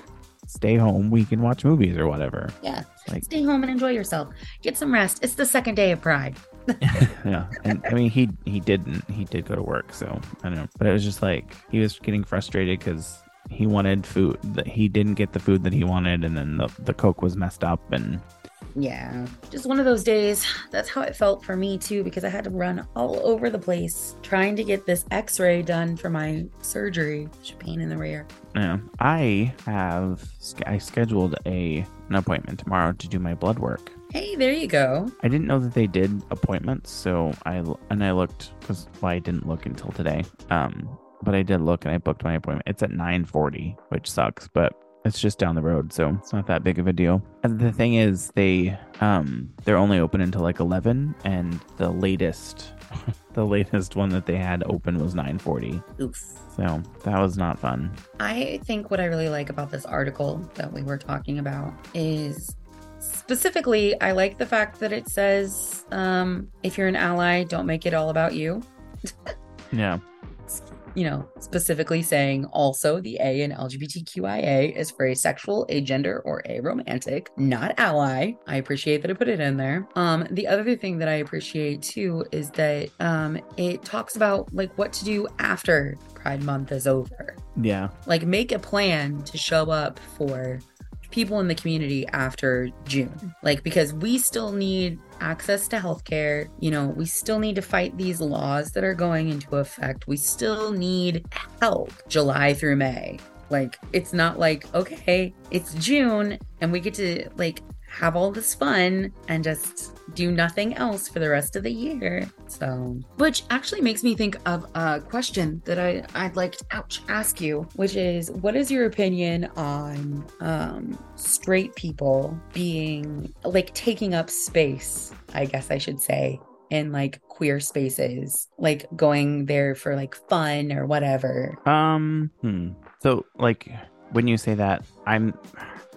Stay home. We can watch movies or whatever. Yeah. Like- Stay home and enjoy yourself. Get some rest. It's the second day of Pride. yeah. And I mean, he he didn't. He did go to work. So I don't know. But it was just like he was getting frustrated because he wanted food that he didn't get the food that he wanted. And then the, the Coke was messed up. And Yeah. Just one of those days. That's how it felt for me too, because I had to run all over the place trying to get this x ray done for my surgery. Pain in the rear. yeah, I have, I scheduled a an appointment tomorrow to do my blood work. Hey, there you go. I didn't know that they did appointments, so I and I looked because well, I didn't look until today. Um, but I did look and I booked my appointment. It's at 9:40, which sucks, but it's just down the road, so it's not that big of a deal. And the thing is, they um they're only open until like 11, and the latest the latest one that they had open was 9:40. Oof. So that was not fun. I think what I really like about this article that we were talking about is specifically, I like the fact that it says um, if you're an ally, don't make it all about you. Yeah. You know, specifically saying also the A in LGBTQIA is for asexual, agender, or aromantic, not ally. I appreciate that I put it in there. Um, the other thing that I appreciate too is that um, it talks about like what to do after Pride Month is over Yeah. like make a plan to show up for people in the community after June. Like because we still need access to healthcare, you know, we still need to fight these laws that are going into effect. We still need help July through May. Like it's not like okay, it's June and we get to like have all this fun and just do nothing else for the rest of the year. So, which actually makes me think of a question that I I'd like to ouch, ask you, which is what is your opinion on um straight people being like taking up space, I guess I should say, in like queer spaces, like going there for like fun or whatever. Um, hmm. So, like, when you say that, I'm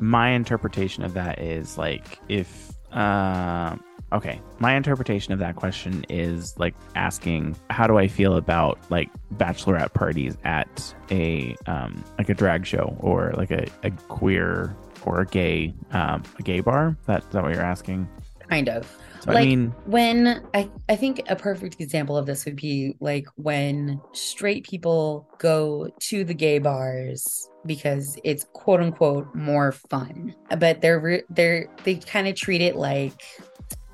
my interpretation of that is like if uh okay my interpretation of that question is like asking how do i feel about like bachelorette parties at a um like a drag show or like a, a queer or a gay um a gay bar that, is that what you're asking Kind of. So i Like- mean when I, I think a perfect example of this would be like when straight people go to the gay bars because it's quote unquote more fun but they're re- they're they kind of treat it like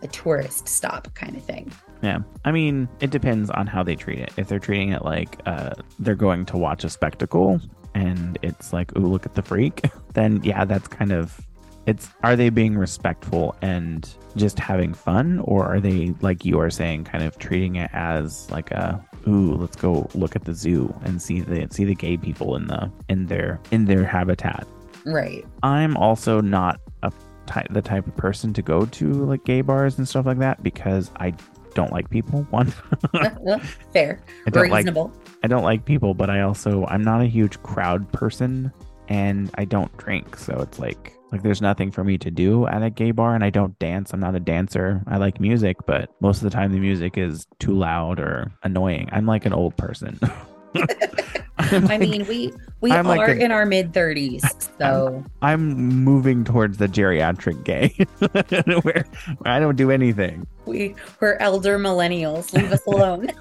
a tourist stop kind of thing Yeah. I mean, it depends on how they treat it. If they're treating it like uh, they're going to watch a spectacle and it's like, ooh, look at the freak, then yeah, that's kind of. It's are they being respectful and just having fun, or are they like you are saying, kind of treating it as like a ooh, let's go look at the zoo and see the see the gay people in the in their in their habitat. right I'm also not a ty- the type of person to go to like gay bars and stuff like that because I don't like people. One, fair I don't like reasonable I don't like people, but I also I'm not a huge crowd person and I don't drink, so it's like like there's nothing for me to do at a gay bar and I don't dance. I'm not a dancer. I like music, but most of the time the music is too loud or annoying. I'm like an old person. I'm i like- mean we we I'm like are a- in our mid 30s so. I'm moving towards the geriatric gay. Where, where I don't do anything. we we're elder millennials. Leave us alone.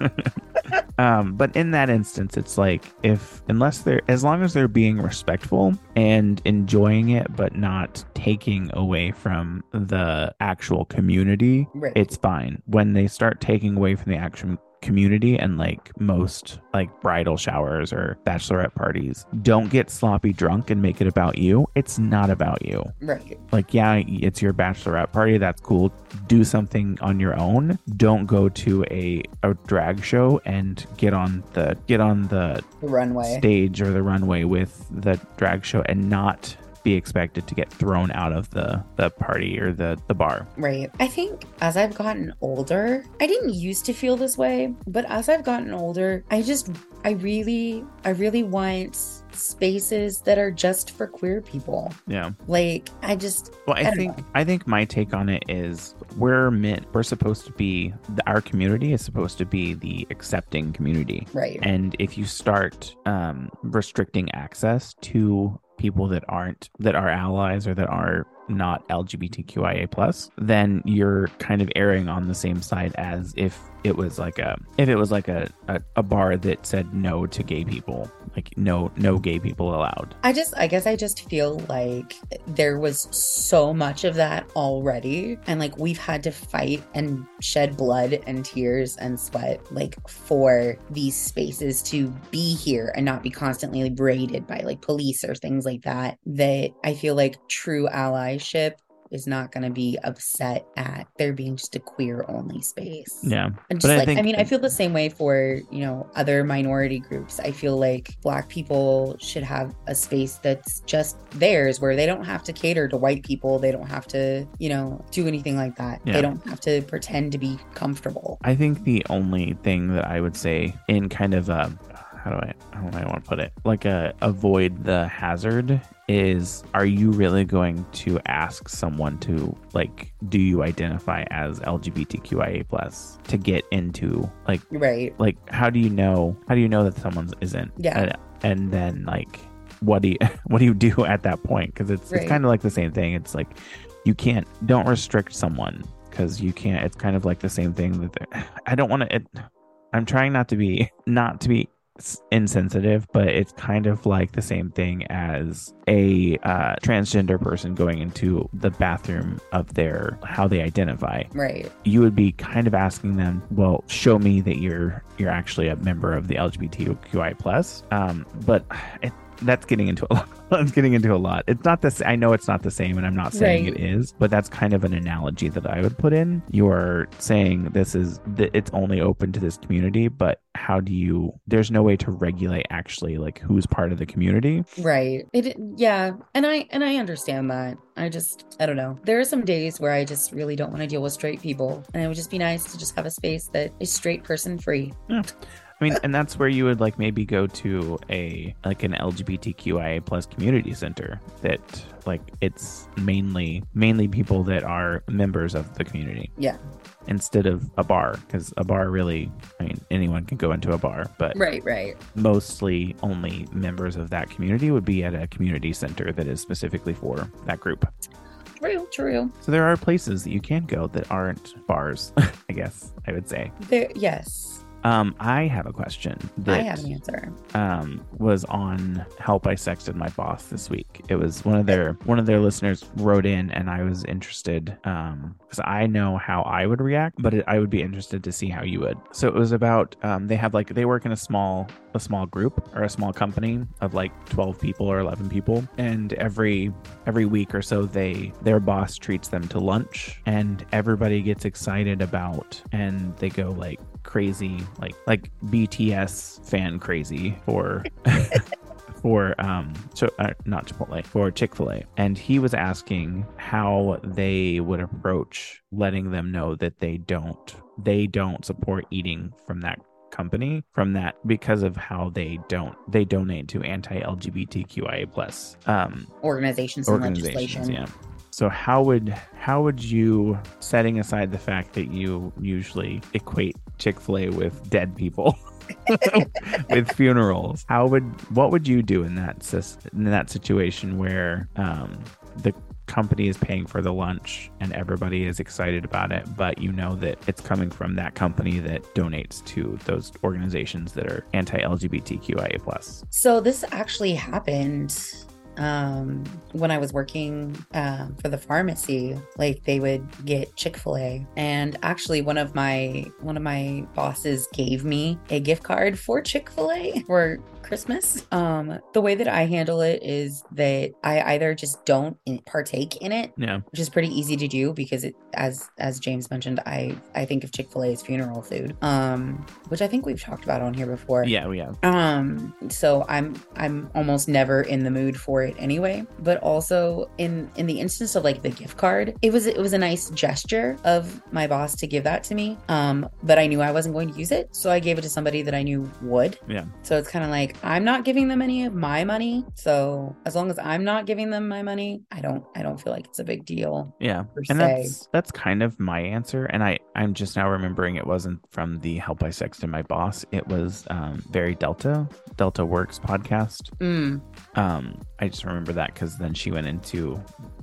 Um, but in that instance, it's like if unless they're as long as they're being respectful and enjoying it, but not taking away from the actual community, right. it's fine. When they start taking away from the actual community and like most like bridal showers or bachelorette parties don't get sloppy drunk and make it about you it's not about you. Right. Like yeah it's your bachelorette party that's cool. Do something on your own. Don't go to a, a drag show and get on the get on the runway. stage or the runway with the drag show and not be expected to get thrown out of the the party or the the bar. Right. I think as I've gotten older, I didn't used to feel this way, but as I've gotten older, I just I really I really want spaces that are just for queer people. Yeah. Like I just Well, I, I think know. I think my take on it is we're meant we're supposed to be our community is supposed to be the accepting community. Right. And if you start um restricting access to people that aren't that are allies or that are not LGBTQIA plus, then you're kind of erring on the same side as if it was like a if it was like a, a, a, bar that said no to gay people like no no gay people allowed. I just i guess i just feel like there was so much of that already and like we've had to fight and shed blood and tears and sweat like for these spaces to be here and not be constantly braided by like police or things like that that i feel like true allyship is not going to be upset at there being just a queer only space. Yeah. And just but like, I, think, I mean, I feel the same way for, you know, other minority groups. I feel like Black people should have a space that's just theirs where they don't have to cater to white people. They don't have to, you know, do anything like that. Yeah. They don't have to pretend to be comfortable. I think the only thing that I would say in kind of a how do I how do I want to put it? Like a avoid the hazard is are you really going to ask someone to like do you identify as lgbtqia plus to get into like right. like how do you know how do you know that someone isn't? Yeah. And, and then like what do you what do you do at that point? Because it's, right. it's kind of like the same thing. It's like you can't don't restrict someone because you can't it's kind of like the same thing that i don't want to i'm trying not to be not to be insensitive, but it's kind of like the same thing as a uh, transgender person going into the bathroom of their how they identify. Right. You would be kind of asking them, well, show me that you're you're actually a member of the LGBTQI plus. Um, but it, that's getting into a lot. that's getting into a lot. It's not this. I know it's not the same, and I'm not saying right. it is, but that's kind of an analogy that I would put in. You're saying this is that it's only open to this community, but how do you? There's no way to regulate actually like who's part of the community. Right. It. Yeah. And I and I understand that. I just I don't know. There are some days where I just really don't want to deal with straight people, and it would just be nice to just have a space that is straight person free. Yeah. I mean, and that's where you would like maybe go to a like an LGBTQIA plus community center that like it's mainly mainly people that are members of the community. Yeah. Instead of a bar, because a bar really, I mean, anyone can go into a bar, but right, right. Mostly only members of that community would be at a community center that is specifically for that group. True, true. So there are places that you can go that aren't bars, I guess I would say. There, yes. Um, I have a question. That, I have an answer. Um, was on help I sexted my boss this week. It was one of their one of their listeners wrote in, and I was interested um because I know how I would react, but it, I would be interested to see how you would. So it was about um they have like they work in a small a small group or a small company of like 12 people or 11 people and every every week or so they their boss treats them to lunch and everybody gets excited about and they go like crazy like like BTS fan crazy for for um so uh, not Chipotle for Chick-fil-A and he was asking how they would approach letting them know that they don't they don't support eating from that company from that because of how they don't they donate to anti-LGBTQIA plus um, organizations, organizations yeah. So how would how would you setting aside the fact that you usually equate Chick-fil-A with dead people with funerals, how would what would you do in that in that situation where um, the company is paying for the lunch and everybody is excited about it, but you know that it's coming from that company that donates to those organizations that are anti-LGBTQIA plus. So this actually happened um, when I was working uh, for the pharmacy, like they would get Chick Fil A, and actually one of my one of my bosses gave me a gift card for Chick Fil A for Christmas. Um, the way that I handle it is that I either just don't partake in it, Yeah. which is pretty easy to do because it, as as James mentioned, I I think of Chick Fil A as funeral food, um, which I think we've talked about on here before. Yeah, we have. Um, so I'm I'm almost never in the mood for it anyway. But also in in the instance of like the gift card, it was it was a nice gesture of my boss to give that to me. Um, but I knew I wasn't going to use it, so I gave it to somebody that I knew would. Yeah. So it's kind of like I'm not giving them any of my money. So as long as I'm not giving them my money, I don't I don't feel like it's a big deal. Yeah. And se. that's that's kind of my answer. And I, I'm just now remembering it wasn't from the Help I Sexted My Boss. It was um, very Delta, Delta Work's podcast. Mm, Um, I just remember that because then she went into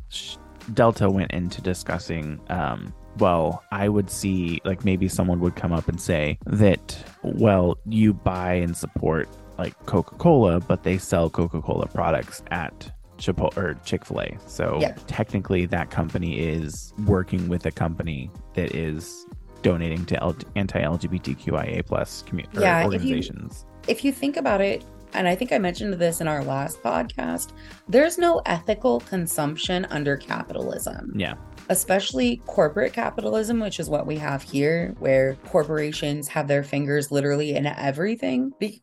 sh- Delta went into discussing. Um, well, I would see like maybe someone would come up and say that well, you buy and support like Coca Cola, but they sell Coca Cola products at Chipotle or Chick Fil A. So Yeah. technically, that company is working with a company that is donating to L- anti-LGBTQIA plus commu- Yeah, if you- organizations. if you think about it, and I think I mentioned this in our last podcast, there's no ethical consumption under capitalism. Yeah. especially corporate capitalism, which is what we have here, where corporations have their fingers literally in everything. Be-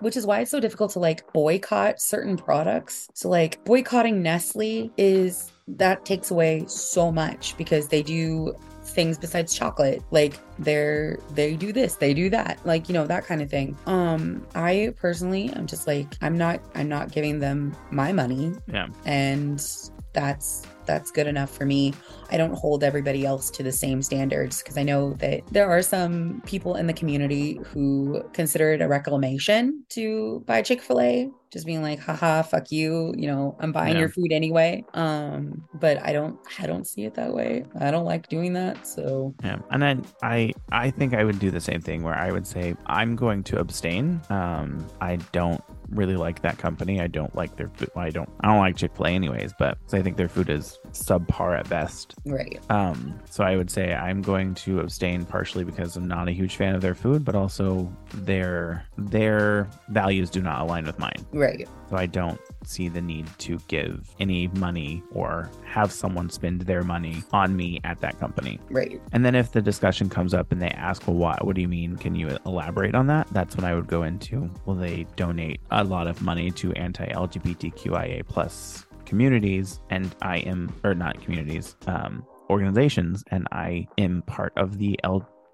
which is why it's so difficult to like boycott certain products. So, like, boycotting Nestle is that takes away so much because they do things besides chocolate like they're they do this they do that like you know that kind of thing um i personally i'm just like i'm not i'm not giving them my money Yeah. and that's that's good enough for me i don't hold everybody else to the same standards because i know that there are some people in the community who consider it a reclamation to buy chick-fil-a just being like haha fuck you you know i'm buying Yeah. your food anyway um but i don't i don't see it that way i don't like doing that so Yeah, and then I I think I would do the same thing where I would say I'm going to abstain. Um, I don't really like that company. I don't like their food. Well, I don't I don't like Chick Fil A anyways, but I think their food is subpar at best. right Um, so I would say I'm going to abstain partially because I'm not a huge fan of their food, but also their their values do not align with mine. right So I don't see the need to give any money or have someone spend their money on me at that company. right And then if the discussion comes up and they ask, well, what, what do you mean? Can you elaborate on that? That's when I would go into, well, they donate a lot of money to anti-LGBTQIA plus communities and I am, or not communities, um, organizations, and I am part of the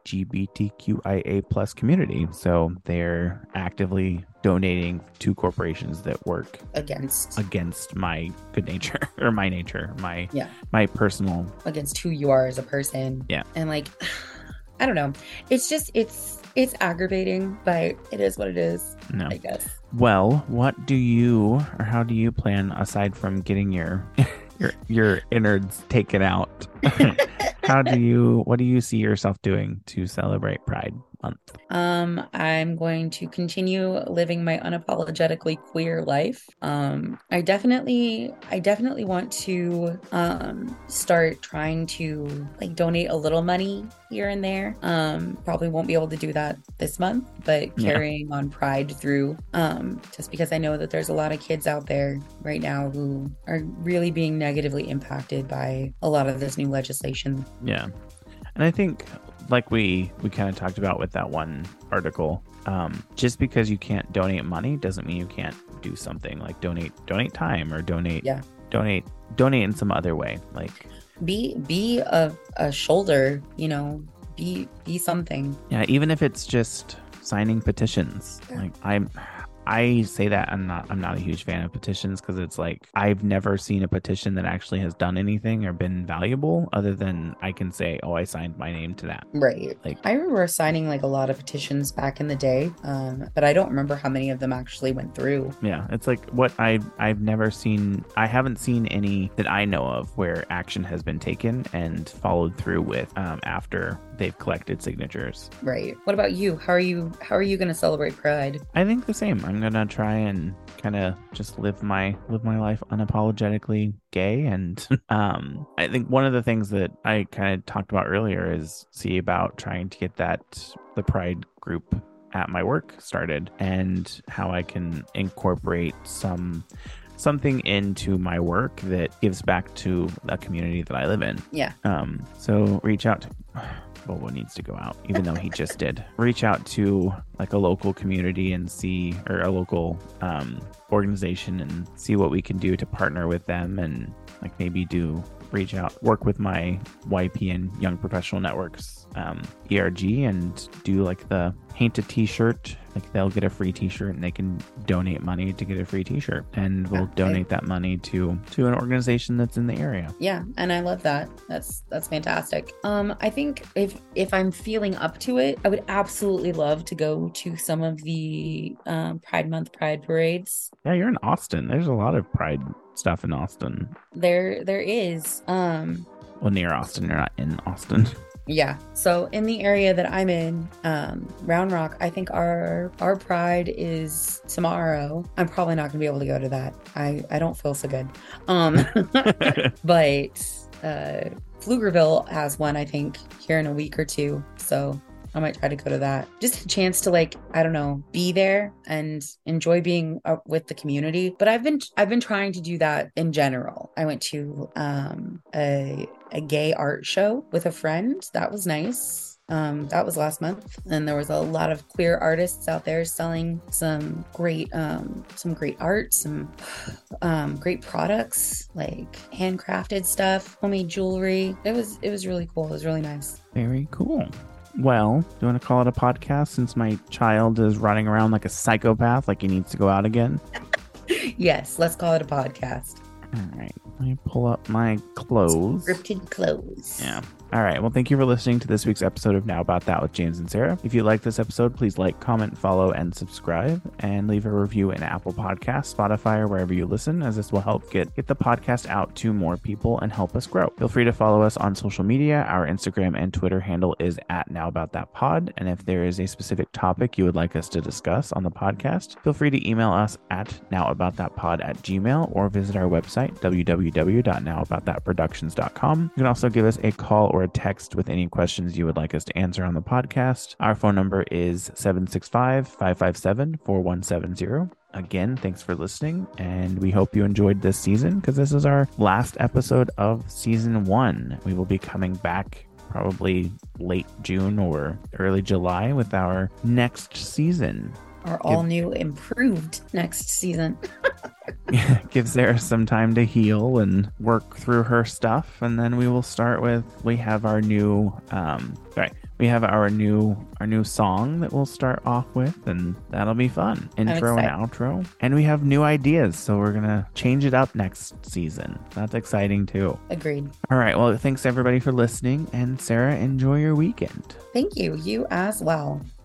LGBTQIA plus community. So they're actively donating to corporations that work against against my good nature or my nature, my Yeah. my personal against who you are as a person. Yeah. And like I don't know. It's just it's it's aggravating, but it is what it is, no. I guess. Well, what do you or how do you plan aside from getting your your your innards taken out? how do you what do you see yourself doing to celebrate Pride Month? Um, I'm going to continue living my unapologetically queer life. Um, I definitely, I definitely want to um, start trying to like donate a little money here and there. Um, probably won't be able to do that this month, but Yeah. carrying on Pride through. Um, just because I know that there's a lot of kids out there right now who are really being negatively impacted by a lot of this new legislation. Yeah. And I think like we we kind of talked about with that one article, um, just because you can't donate money doesn't mean you can't do something like donate donate time or donate Yeah. donate donate in some other way. Like Be be a, a shoulder, you know, be be something. Yeah, even if it's just signing petitions. Yeah. Like I'm I say that I'm not I'm not a huge fan of petitions because it's like I've never seen a petition that actually has done anything or been valuable other than I can say, "Oh, I signed my name to that." Right. Like- I remember signing like a lot of petitions back in the day, um, but I don't remember how many of them actually went through. Yeah, it's like what I I've never seen I haven't seen any that I know of where action has been taken and followed through with um, after they've collected signatures. Right. What about you? How are you how are you going to celebrate Pride? I think the same. I'm going to try and kind of just live my live my life unapologetically gay and um I think one of the things that I kind of talked about earlier is see about trying to get that the pride group at my work started and how I can incorporate some something into my work that gives back to the community that I live in. Yeah. Um, so reach out to Bobo needs to go out, even though he just did. Reach out to like a local community and see, or a local um, organization and see what we can do to partner with them and like maybe do reach out, work with my YP and Young Professional Networks um, ERG and do like the paint a t-shirt like they'll get a free t-shirt and they can donate money to get a free t-shirt and we'll Okay. donate that money to to an organization that's in the area Yeah, and I love that. That's that's fantastic. Um, I think if if I'm feeling up to it, I would absolutely love to go to some of the um, Pride Month Pride parades. yeah you're in austin there's a lot of pride stuff in austin There there is. Um, well near austin you're not in austin yeah. So in the area that I'm in, um, Round Rock, I think our our Pride is tomorrow. I'm probably not gonna be able to go to that. I I don't feel so good. Um, but uh, Pflugerville has one, I think, here in a week or two. So I might try to go to that. Just a chance to like, I don't know, be there and enjoy being uh, with the community. But I've been I've been trying to do that in general. I went to um, a a gay art show with a friend. That was nice. Um, that was last month, and there was a lot of queer artists out there selling some great, um, some great art, some um, great products like handcrafted stuff, homemade jewelry. It was it was really cool. It was really nice. very cool well do you want to call it a podcast since my child is running around like a psychopath like he needs to go out again yes, let's call it a podcast. all right let me pull up my clothes Scripted clothes. Yeah. All right. Well, thank you for listening to this week's episode of Now About That with James and Sarah. If you like this episode, please like, comment, follow, and subscribe, and leave a review in Apple Podcasts, Spotify, or wherever you listen, as this will help get get the podcast out to more people and help us grow. Feel free to follow us on social media. Our Instagram and Twitter handle is at Now About That Pod, and if there is a specific topic you would like us to discuss on the podcast, feel free to email us at nowaboutthatpod at gmail or visit our website www.nowaboutthatproductions.com. You can also give us a call or a text with any questions you would like us to answer on the podcast. Our phone number is 765 557 4170. Again, thanks for listening, and we hope you enjoyed this season because this is our last episode of season one. We will be coming back probably late June or early July with our next season. Our all new improved next season. gives Sarah some time to heal and work through her stuff, and then we will start with we have our new um sorry we have our new our new song that we'll start off with, and that'll be fun. Intro and outro, and we have new ideas, so we're gonna change it up next season. That's exciting too. Agreed. All right, well, thanks everybody for listening, and Sarah, enjoy your weekend. Thank you. You as well.